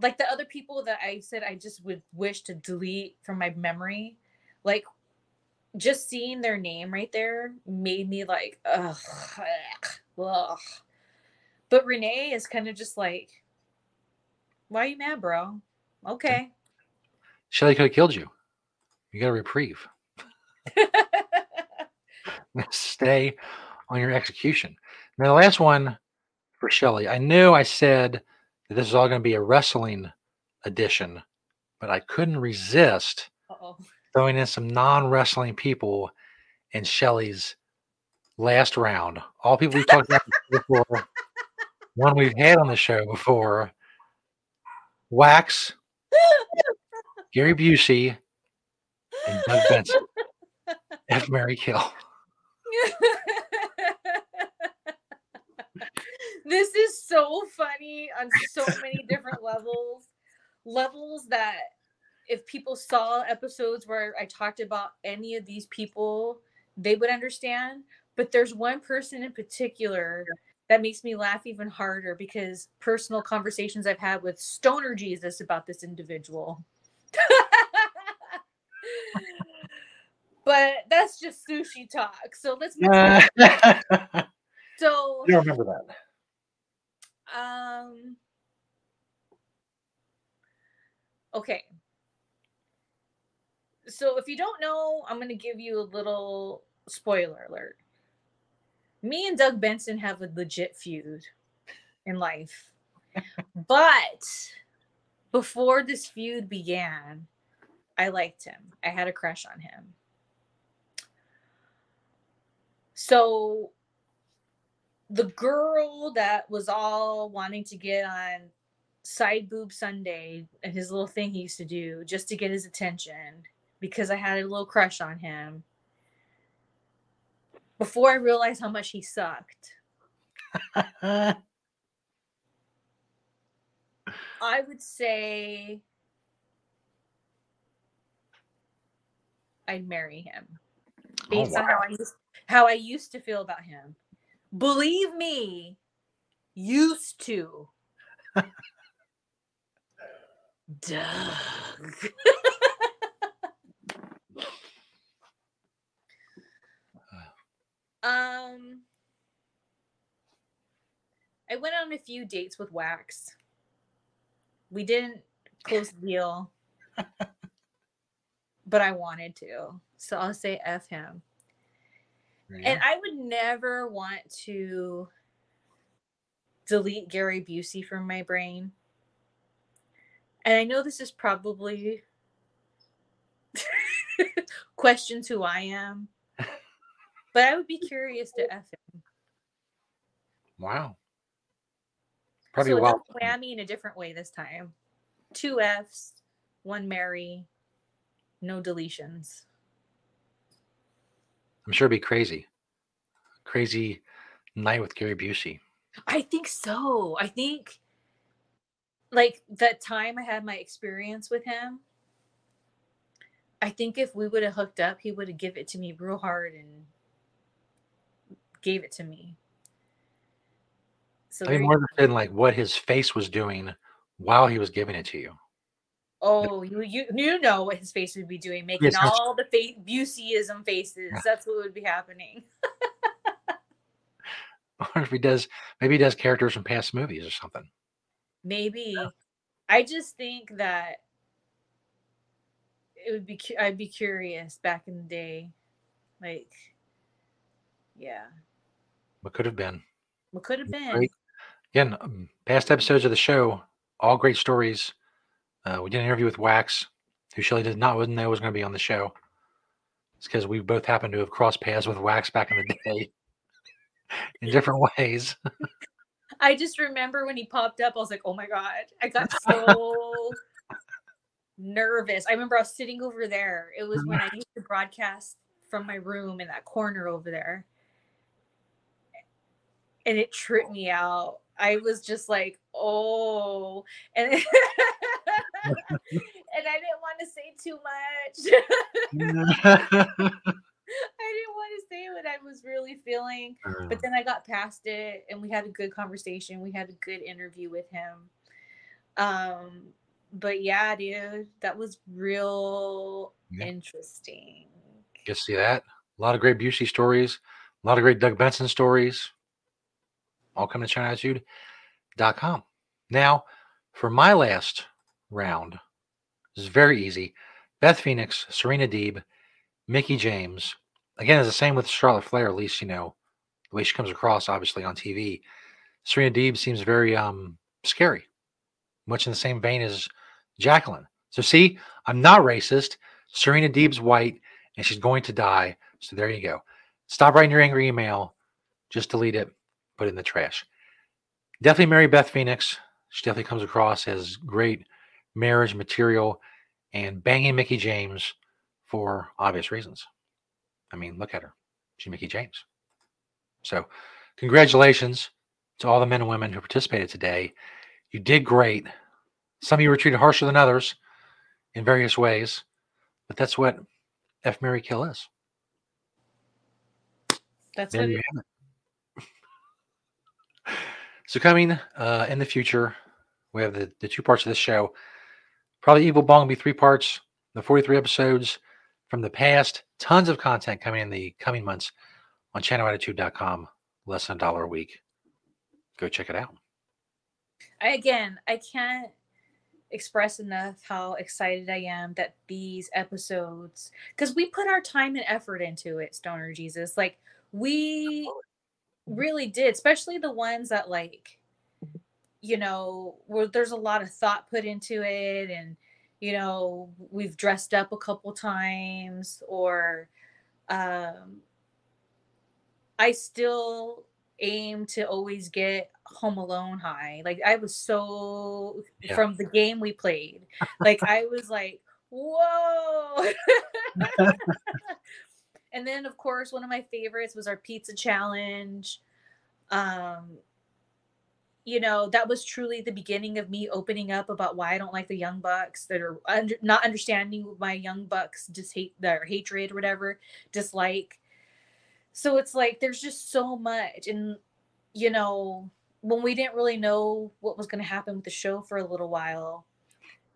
like the other people that I said I just would wish to delete from my memory. Like, just seeing their name right there made me like, ugh, ugh. But Renee is kind of just like, why are you mad, bro? Okay. Shelly could have killed you. You got a reprieve. Stay on your execution. Now, the last one for Shelly. I knew I said this is all going to be a wrestling edition, but I couldn't resist Uh-oh. throwing in some non wrestling people in Shelly's last round. All people we've talked about before, one we've had on the show before Wax, Gary Busey, and Doug Benson. F. Marry Kill. this is so funny on so many different levels. Levels that if people saw episodes where I talked about any of these people, they would understand. But there's one person in particular that makes me laugh even harder because personal conversations I've had with Stoner Jesus about this individual. but that's just sushi talk. So let's move on. So you don't remember that. Um okay. So if you don't know, I'm gonna give you a little spoiler alert. Me and Doug Benson have a legit feud in life. but before this feud began, I liked him. I had a crush on him. So the girl that was all wanting to get on side boob Sunday and his little thing he used to do just to get his attention because I had a little crush on him. Before I realized how much he sucked, I would say I'd marry him Oh, based on how I used how I used to feel about him. Believe me, used to. Doug. um I went on a few dates with Wax. We didn't close the deal. but I wanted to. So I'll say F him. And I would never want to delete Gary Busey from my brain. And I know this is probably questions who I am, but I would be curious to F him. wow. Probably so a a while. double whammy in a different way this time. Two Fs, one Marry, no deletions. I'm sure it'd be crazy. Crazy night with Gary Busey. I think so. I think like that time I had my experience with him. I think if we would have hooked up, he would have give it to me real hard and gave it to me. So there you- more than like what his face was doing while he was giving it to you. Oh, you you you know what his face would be doing, making Yes, all the fa- Buseyism faces. That's what would be happening. Or if he does, maybe he does characters from past movies or something. Maybe. I just think that it would be. cu- I'd be curious back in the day, like, yeah, What could have been. what could have been. Great. Again, um, past episodes of the show, all great stories. Uh, we did an interview with Wax, who Shelly did not know was going to be on the show. It's because we both happened to have crossed paths with Wax back in the day in different ways. I just remember when he popped up, I was like, oh my god, I got so nervous. I remember I was sitting over there. It was when I used to broadcast from my room in that corner over there, and it tripped me out. I was just like, oh, and and I didn't want to say too much. I didn't want to say what I was really feeling, but then I got past it and we had a good conversation. We had a good interview with him. Um, but yeah, dude, that was real Yeah. interesting. You see that? A lot of great Busey stories, a lot of great Doug Benson stories. All come to ChannelAttitude.com. Now, for my last round, this is very easy. Beth Phoenix, Serena Deeb, Mickie James. Again, it's the same with Charlotte Flair, at least, you know, the way she comes across, obviously, on TV. Serena Deeb seems very um scary, much in the same vein as Jacqueline. So, see, I'm not racist. Serena Deeb's white and she's going to die. So there you go. Stop writing your angry email. Just delete it, put in the trash. Definitely marry Beth Phoenix. She definitely comes across as great marriage material and banging Mickie James for obvious reasons. I mean, look at her. She's Mickie James. So, congratulations to all the men and women who participated today. You did great. Some of you were treated harsher than others in various ways, but that's what F Marry Kill is. That's There what you have it. So coming uh, in the future, we have the, the two parts of this show. Probably Evil Bong will be three parts, the 43 episodes. from the past. Tons of content coming in the coming months on channelattitude.com. Less than a dollar a week. Go check it out. I, again, I can't express enough how excited I am that these episodes, because we put our time and effort into it, Stoner Jesus. Like, we really did, especially the ones that, like, you know, where there's a lot of thought put into it and, you know, we've dressed up a couple times or, um, I still aim to always get home alone high. Like I was so Yeah. from the game we played. Like I was like, whoa. and then of course one of my favorites was our pizza challenge. Um you know, that was truly the beginning of me opening up about why I don't like the Young Bucks that are under, not understanding my Young Bucks just hate their hatred or whatever, dislike. So it's like there's just so much and you know, when we didn't really know what was going to happen with the show for a little while,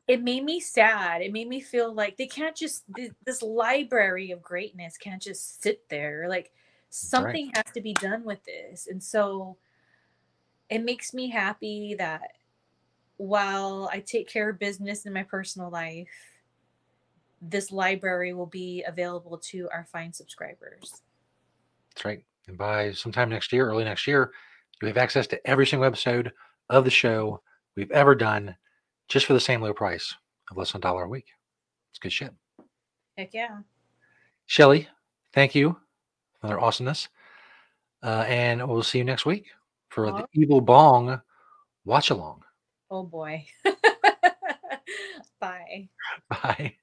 it made me sad. It made me feel like they can't just this library of greatness can't just sit there. Like something has to be done with this. And so it makes me happy that while I take care of business in my personal life, this library will be available to our fine subscribers. That's right. And by sometime next year, early next year, you have access to every single episode of the show we've ever done just for the same low price of less than a dollar a week. It's good shit. Heck yeah. Shelly, thank you for their awesomeness. Uh, and we'll see you next week for Aw. the Evil Bong watch along. Oh boy. Bye. Bye.